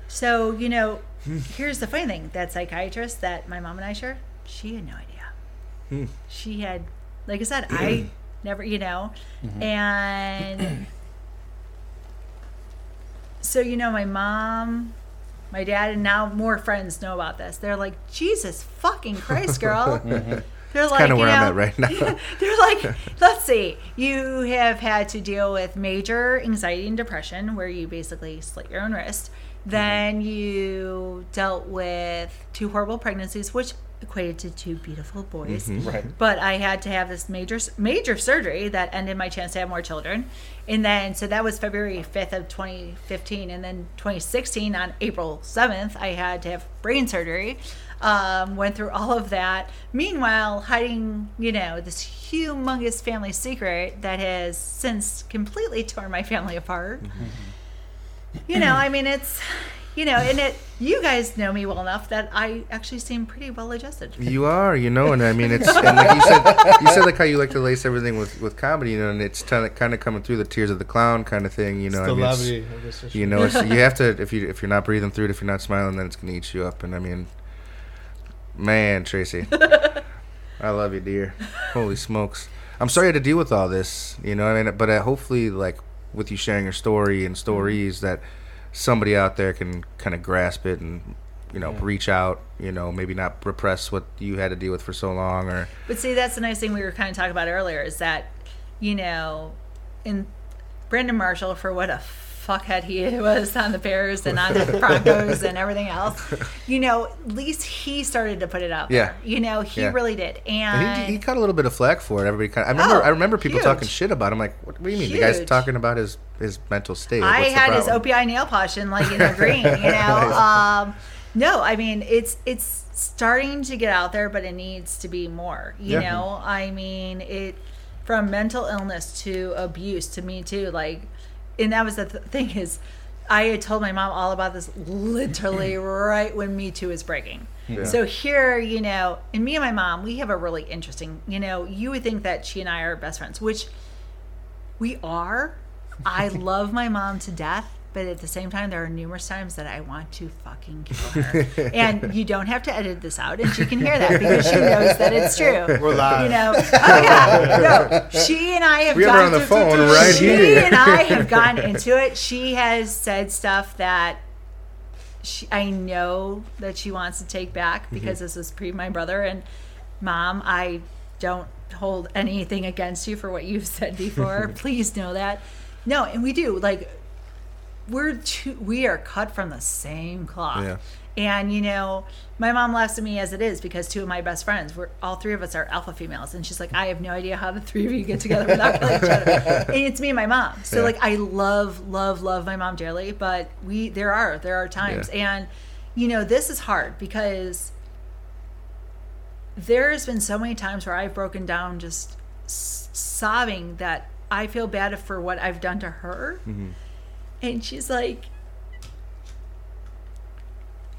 So, you know, here's the funny thing that psychiatrist that my mom and I share, she had no idea. Hmm. She had, like I said, I never, you know, mm-hmm. and so, you know, my mom, my dad, and now more friends know about this. They're like, Jesus fucking Christ, girl. Mm-hmm. They're like, kind of you where know, I'm at right now. they're like, let's see, you have had to deal with major anxiety and depression, where you basically slit your own wrist. Mm-hmm. Then you dealt with two horrible pregnancies, which equated to two beautiful boys. Mm-hmm. Right. But I had to have this major major surgery that ended my chance to have more children. And then so that was February 5th of 2015 and then 2016 on April 7th I had to have brain surgery. Um, went through all of that. Meanwhile, hiding, you know, this humongous family secret that has since completely torn my family apart. You know, I mean, it's, you know, and it, you guys know me well enough that I actually seem pretty well adjusted. You are, you know, and I mean it's and like you said, you said like how you like to lace everything with, with comedy, you know, and it's kind of kind of coming through the tears of the clown kind of thing, you know. the I mean, it's- levity of this you know, it's, you have to if you if you're not breathing through it, if you're not smiling, then it's gonna eat you up. And I mean, man, Tracy, I love you, dear. Holy smokes, I'm sorry to deal with all this, you know. I mean, but uh, hopefully, like with you sharing your story and stories, that somebody out there can kind of grasp it and you know reach out. You know, maybe not repress what you had to deal with for so long, or But see, that's the nice thing we were kind of talking about earlier is that, you know, in Brandon Marshall, for what a fuckhead he was on the Bears and on the Broncos and everything else, you know, at least he started to put it out Yeah. there. You know, he Yeah. really did. And And he, he caught a little bit of flack for it. Everybody kind of, I remember Oh, I remember people huge. talking shit about him. Like, what do you mean? The guy's talking about his his mental state. I had his? OPI nail polish in like in the green, you know. um, no, I mean it's it's starting to get out there, but it needs to be more. You Yeah. know, I mean it from mental illness to abuse to me too. Like, and that was the th- thing is, I had told my mom all about this literally right when Me Too was breaking. Yeah. So here, you know, and me and my mom, we have a really interesting. You know, you would think that she and I are best friends, which We are. I love my mom to death, but at the same time, there are numerous times that I want to fucking kill her. and you don't have to edit this out, and she can hear that because she knows that it's true. We're live. You know, oh yeah, no. She and I have We have her gone on the through- phone right she here. and I have gone into it. She has said stuff that she, I know that she wants to take back Mm-hmm. because this was pre my brother and mom. I don't hold anything against you for what you've said before. Please know that. No, and we do like we're two, we are cut from the same cloth. Yeah. And you know, my mom laughs at me as it is because two of my best friends, we're all three of us are alpha females, and she's like, I have no idea how the three of you get together without killing each other. and it's me and my mom. So Yeah. like, I love, love, love my mom dearly, but we there are there are times, Yeah. and you know, this is hard because there's been so many times where I've broken down just sobbing that I feel bad for what I've done to her. Mm-hmm. And she's like,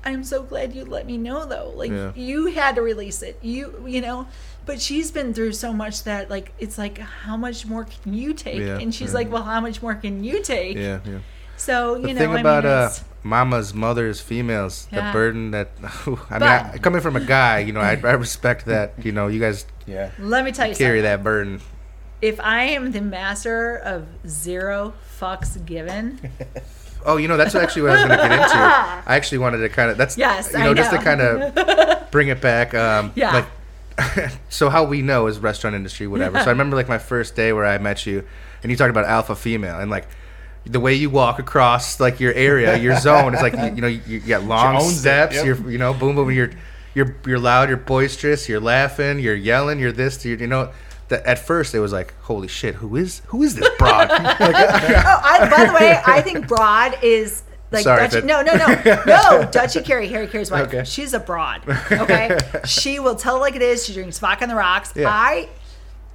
I'm so glad you let me know though. Like Yeah. you had to release it. You you know, but she's been through so much that like it's like how much more can you take? Yeah, and she's yeah. like, Well, how much more can you take? Yeah, yeah. So, you The know, thing I about mean, uh, it's- mamas, mothers, females, the burden that I mean, But- I, coming from a guy, you know, I, I respect that. You know, you guys Yeah. let me tell you carry something. that burden. If I am the master of zero fucks given, Oh, you know, that's actually what I was going to get into. I actually wanted to kind of that's Yes, you I know, just to kind of bring it back. Um, Yeah. Like, so how we know is restaurant industry, whatever. So I remember like my first day where I met you, and you talked about alpha female, and like the way you walk across like your area, your zone. It's like you, you know you, you got long owns it, steps. yep. You're you know boom boom. You're you're you're loud. You're boisterous. You're laughing. You're yelling. You're this. You're, you know. That at first it was like, holy shit, who is who is this broad? Oh, I, by the way, I think broad is like Sorry, Dutchie. that- No, no, no, no. Dutchie Caray, Harry Caray's wife. Okay. She's a broad. Okay, she will tell like it is. She drinks vodka on the rocks. Yeah. I,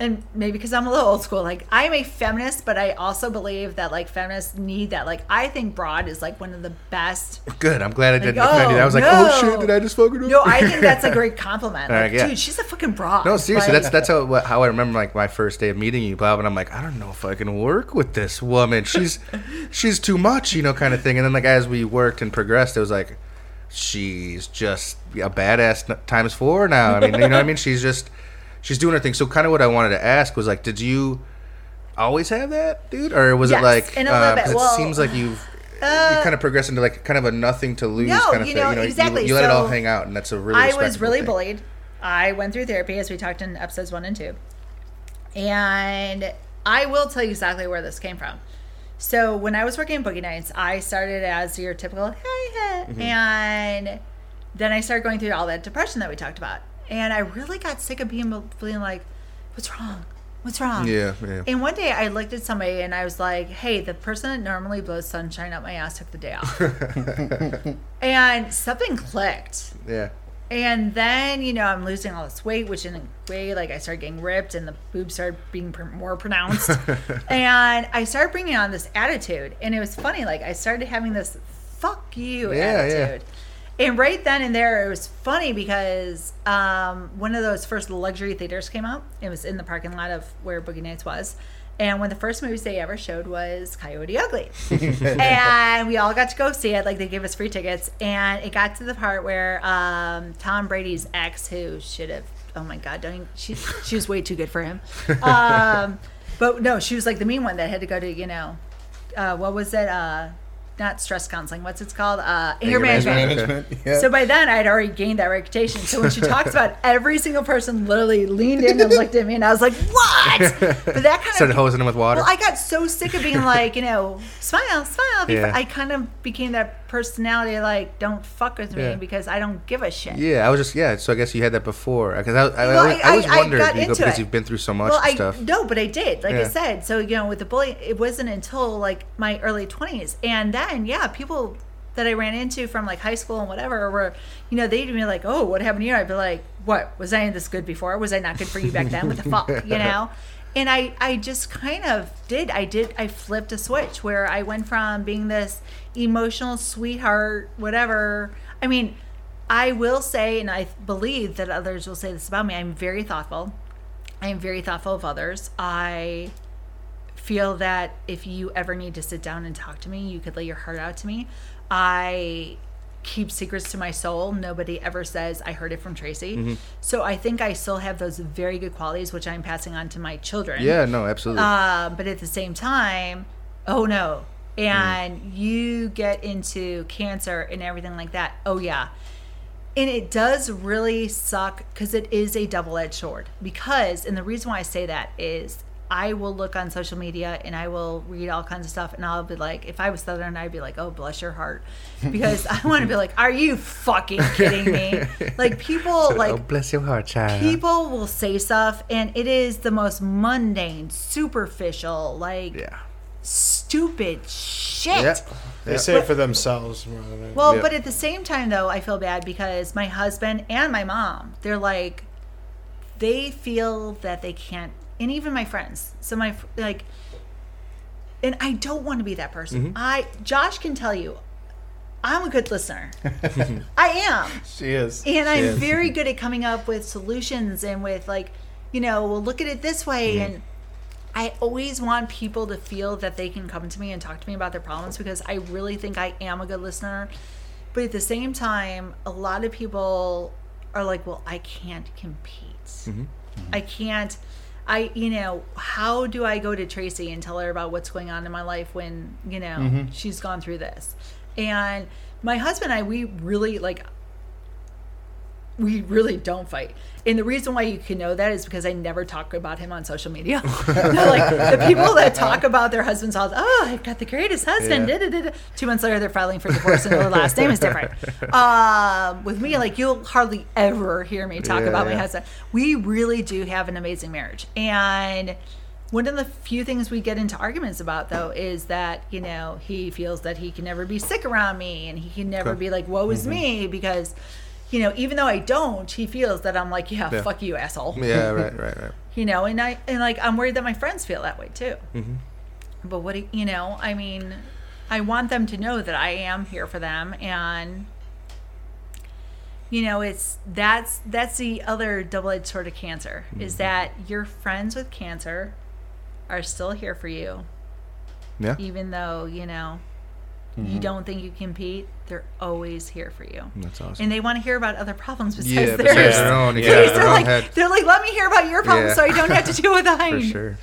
and maybe because I'm a little old school, like I'm a feminist, but I also believe that like feminists need that. Like I think broad is like one of the best. Good. I'm glad I didn't Like, offend you. oh, I was like, oh, oh, no. oh shit, did I just fucking up? No, I think that's a great compliment. Like, right, yeah. dude, she's a fucking broad. No, seriously, Like, that's that's how how I remember like my first day of meeting you, Bob, and I'm like, I don't know if I can work with this woman. She's she's too much, you know, kind of thing. And then like as we worked and progressed, it was like, she's just a badass times four now. I mean, you know what I mean? She's just she's doing her thing. So kind of what I wanted to ask was like, did you always have that, dude, or was Yes, it like? in a little uh, bit. Well, it seems like you've. uh, you kind of progressed into like kind of a nothing to lose No, kind of you thing. know, you know, exactly. You, let it all hang out, and that's a really. I was really thing. bullied. I went through therapy as we talked in episodes one and two. And I will tell you exactly where this came from. So when I was working in Boogie Nights, I started as your typical hey, hey, Mm-hmm. and then I started going through all that depression that we talked about. And I really got sick of being feeling like, what's wrong? What's wrong? Yeah, yeah. And one day I looked at somebody and I was like, hey, the person that normally blows sunshine up my ass took the day off. and something clicked. Yeah. And then, you know, I'm losing all this weight, which in a way, like, I started getting ripped and the boobs started being pr- more pronounced. and I started bringing on this attitude. And it was funny, like, I started having this fuck you Yeah, yeah. And right then and there, it was funny because um, one of those first luxury theaters came out. It was in the parking lot of where Boogie Nights was. And one of the first movies they ever showed was Coyote Ugly. and we all got to go see it. Like they gave us free tickets. And it got to the part where um, Tom Brady's ex, who should have, oh my God, don't even, she, she was way too good for him. Um, but no, she was like the mean one that had to go to, you know, uh, what was it? Uh, not stress counseling. What's it's called? Uh, anger, Anger management. management. Management. Yeah. So by then, I'd already gained that reputation. So when she talks about every single person literally leaned in and looked at me, and I was like, "What?" But that kind Started of hosing him with water. well, I got so sick of being like, you know, smile, smile. Yeah. I kind of became that personality, like, don't fuck with me Yeah. because I don't give a shit. yeah, I was just yeah. So I guess you had that before because I, I, Well, I, always- I always I- I wondered you go- because it. you've been through so much Well, and I stuff. no, but I did. Like I said, so you know, with the bullying, it wasn't until like my early twenties, and then yeah, people that I ran into from like high school and whatever were, you know, they'd be like, "Oh, what happened here?" I'd be like, "What was I this good before? Was I not good for you back then? What the fuck?" You know. And I, I just kind of did. I did. I flipped a switch where I went from being this emotional sweetheart, whatever. I mean, I will say, and I believe that others will say this about me. I'm very thoughtful. I am very thoughtful of others. I feel that if you ever need to sit down and talk to me, you could lay your heart out to me. I keep secrets to my soul. Nobody ever says I heard it from Tracy. Mm-hmm. So I think I still have those very good qualities, which I'm passing on to my children. Yeah, no, absolutely. Uh, but at the same time, oh no. And you get into cancer and everything like that. Oh yeah. And it does really suck because it is a double edged sword. Because, and the reason why I say that is I will look on social media and I will read all kinds of stuff and I'll be like, if I was Southern, I'd be like, oh, bless your heart. Because I want to be like, are you fucking kidding me? Like, people, oh, like, oh, bless your heart, child. people will say stuff and it is the most mundane superficial like Yeah. stupid shit Yeah. They Yeah. say it for themselves well Yeah. but at the same time though i feel bad because my husband and my mom they're like they feel that they can't and even my friends so my like and i don't want to be that person i josh can tell you i'm a good listener i am She is. and I'm is. very good at coming up with solutions and with like, you know, we'll look at it this way. Mm-hmm. And I always want people to feel that they can come to me and talk to me about their problems because I really think I am a good listener. But at the same time, a lot of people are like, well, I can't compete. Mm-hmm. I can't. I, you know, how do I go to Tracy and tell her about what's going on in my life when, you know, Mm-hmm. she's gone through this? And my husband and I, we really like, we really don't fight. And the reason why you can know that is because I never talk about him on social media. Like the people that talk about their husband's house, oh, I've got the greatest husband. Yeah. da, da, da, da." Two months later, they're filing for divorce and their last name is different. Um, with me, like you'll hardly ever hear me talk Yeah, about my husband. We really do have an amazing marriage. And one of the few things we get into arguments about though is that, you know, he feels that he can never be sick around me and he can never Okay. be like, woe is me because you know, even though I don't, he feels that I'm like, yeah, Yeah. fuck you, asshole. Yeah, right, right, right. You know, and I and like I'm worried that my friends feel that way too. Mm-hmm. But what do you know? I mean, I want them to know that I am here for them, and you know, it's that's that's the other double-edged sword of cancer is Mm-hmm. that your friends with cancer are still here for you, Yeah. even though you know Mm-hmm. you don't think you compete. They're always here for you That's awesome. and they want to hear about other problems besides yeah, theirs. besides their own. Yeah. They're own like, head. they're like, let me hear about your problems Yeah. so I don't have to deal with For sure.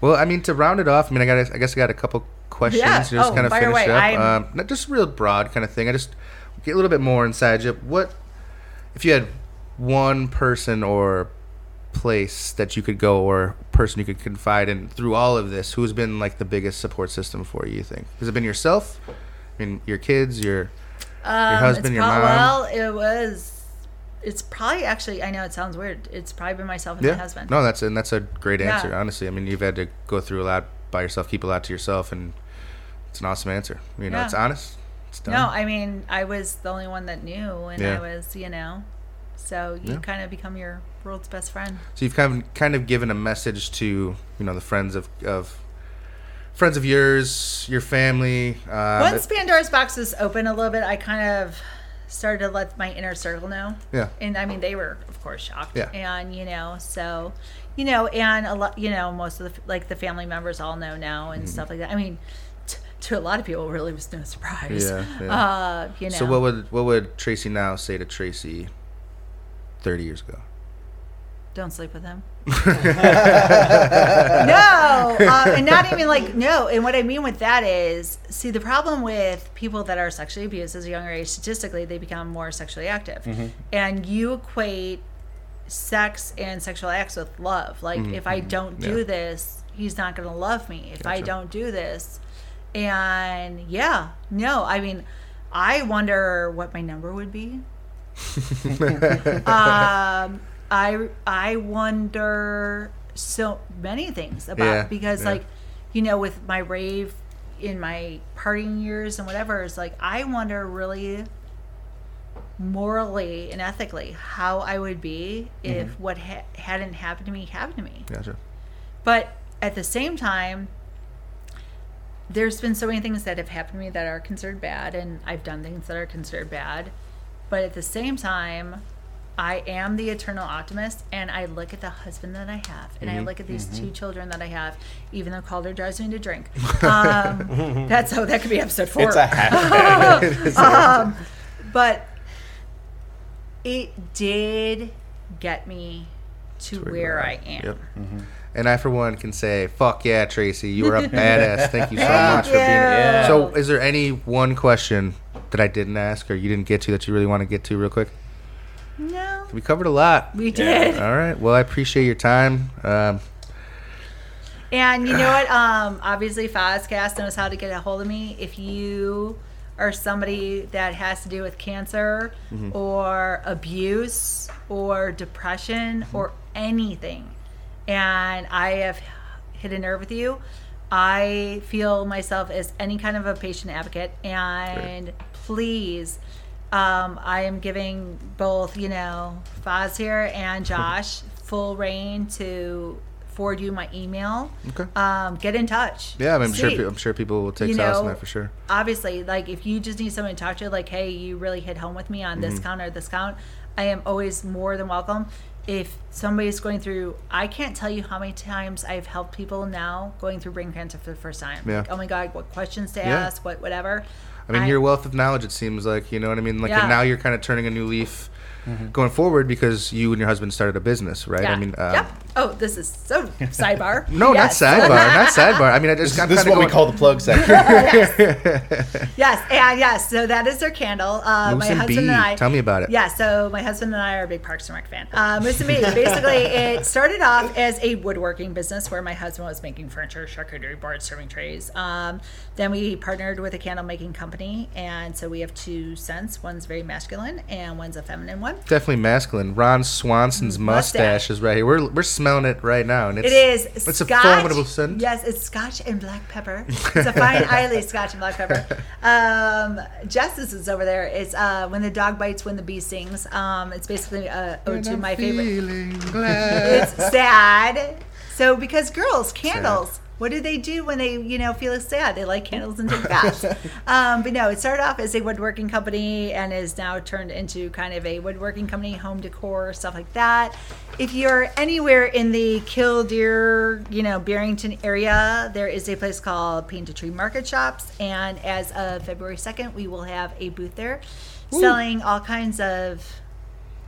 Well, I mean, to round it off, I mean, I got, I guess I got a couple questions. Yeah. Just Oh, kind of finish away. up. Um, not just real broad kind of thing. I just get a little bit more inside you. What if you had one person or place that you could go or person you could confide in through all of this? Who's been like the biggest support system for you? You think has it been yourself? I mean, your kids, your Um, husband, it's your mom? Well, it was. It's probably actually. I know it sounds weird. It's probably been myself and yeah. my husband. No, that's and that's a great Yeah. answer. Honestly, I mean, you've had to go through a lot by yourself, keep a lot to yourself, and it's an awesome answer. You know, Yeah. it's honest. It's done. No, I mean, I was the only one that knew, and Yeah. I was, you know, so you Yeah. kind of become your world's best friend. So you've kind of kind of given a message to you know the friends of of friends of yours, your family. Um, Once Pandora's box was open a little bit, I kind of started to let my inner circle know. yeah, and I mean they were of course shocked. Yeah. And you know, so you know, and a lot, you know, most of the like the family members all know now Mm-hmm. and stuff like that. I mean, t- to a lot of people, really was no surprise. Yeah, yeah. Uh, you know. So what would what would Tracy now say to Tracy thirty years ago? Don't sleep with him. no, uh, and not even like no. And what I mean with that is, see, the problem with people that are sexually abused as a younger age, statistically, they become more sexually active, and you equate sex and sexual acts with love. Like, if I don't do Yeah. this, he's not going to love me. If I don't do this, and yeah, no, I mean, I wonder what my number would be. um, I I wonder so many things about Yeah, because yeah. like you know with my rave in my partying years and whatever is like I wonder really morally and ethically how I would be if Mm-hmm. what ha- hadn't happened to me happened to me. Gotcha. But at the same time, there's been so many things that have happened to me that are considered bad, and I've done things that are considered bad. But at the same time, I am the eternal optimist, and I look at the husband that I have, and Mm-hmm. I look at these two children that I have. Even though Calder drives me to drink, um, that's oh, that could be episode four. It's a hashtag. um, but it did get me to where where I am. Yep. And I, for one, can say, "Fuck yeah, Tracy, you are a badass. Thank you so much for being here." you. So, is there any one question that I didn't ask or you didn't get to that you really want to get to real quick? No, We covered a lot. we did. All right. Well, I appreciate your time. Um, And you know what? Um, obviously, Fozcast knows how to get a hold of me. If you are somebody that has to do with cancer or abuse or depression or anything, and I have hit a nerve with you, I feel myself as any kind of a patient advocate. And please, um, I am giving both, you know, Foz here and Josh full reign to forward you my email. Okay. Um, get in touch. yeah, I'm sure. See. pe- I'm sure people will take You solace in know, that for sure. Obviously, like if you just need someone to talk to, like, hey, you really hit home with me on Mm-hmm. this count or this count, I am always more than welcome. If somebody's going through, I can't tell you how many times I've helped people now going through brain cancer for the first time. Yeah. Like, oh my God, what questions to Yeah. ask, what whatever. I mean, your wealth of knowledge. It seems like you know what I mean. Like Yeah. and now you're kind of turning a new leaf, going forward because you and your husband started a business, right? Yeah. I mean, um, yep. Oh, this is so sidebar. No, Yes. not sidebar. not sidebar. I mean, I just I'm this is kinda what we call the plug section. Yes, and yes. So that is their candle. Uh, my husband Bee. and I. Tell me about it. Yeah, so my husband and I are a big Parks and Rec fan. Uh, Moose and Bee. Basically, it started off as a woodworking business where my husband was making furniture, charcuterie boards, serving trays. Um, then we partnered with a candle making company, and so we have two scents. One's very masculine, and one's a feminine one. Definitely masculine. Ron Swanson's mustache, Mustache. is right here. We're, we're smelling it right now, and it's It is. It's scotch, a formidable scent. Yes, it's scotch and black pepper. It's a fine Islay scotch and black pepper. Um, Justice is over there. It's uh, when the dog bites, when the bee sings. Um, it's basically a ode to my favorite. Glad. It's sad. So because girls, candles. What do they do when they, you know, feel sad? They light candles and take baths. um, but no, it started off as a woodworking company and is now turned into kind of a woodworking company, home decor, stuff like that. If you're anywhere in the Kildeer, you know, Barrington area, there is a place called Painted Tree Market Shops. And as of February 2nd, we will have a booth there selling all kinds of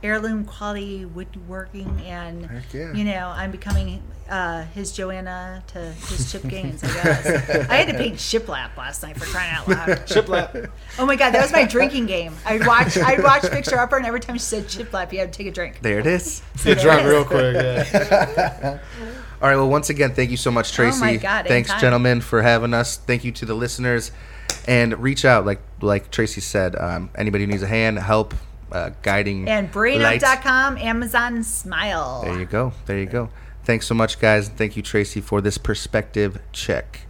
heirloom quality woodworking and yeah. you know i'm becoming uh, his joanna to his chip gaines i guess i had to paint shiplap last night for crying out loud Shiplap. oh my god that was my drinking game i'd watch i'd watch Fixer Upper and every time she said shiplap you had to take a drink There it is. Get there drunk real quick. Yeah. All right. Well, once again, thank you so much, Tracy. Oh my God, Thanks, anytime. gentlemen, for having us. Thank you to the listeners, and reach out like like Tracy said. Um, anybody who needs a hand, help, uh, guiding, and light. brainup.com amazon smile There you go. There you go. Thanks so much, guys. Thank you, Tracy, for this perspective check.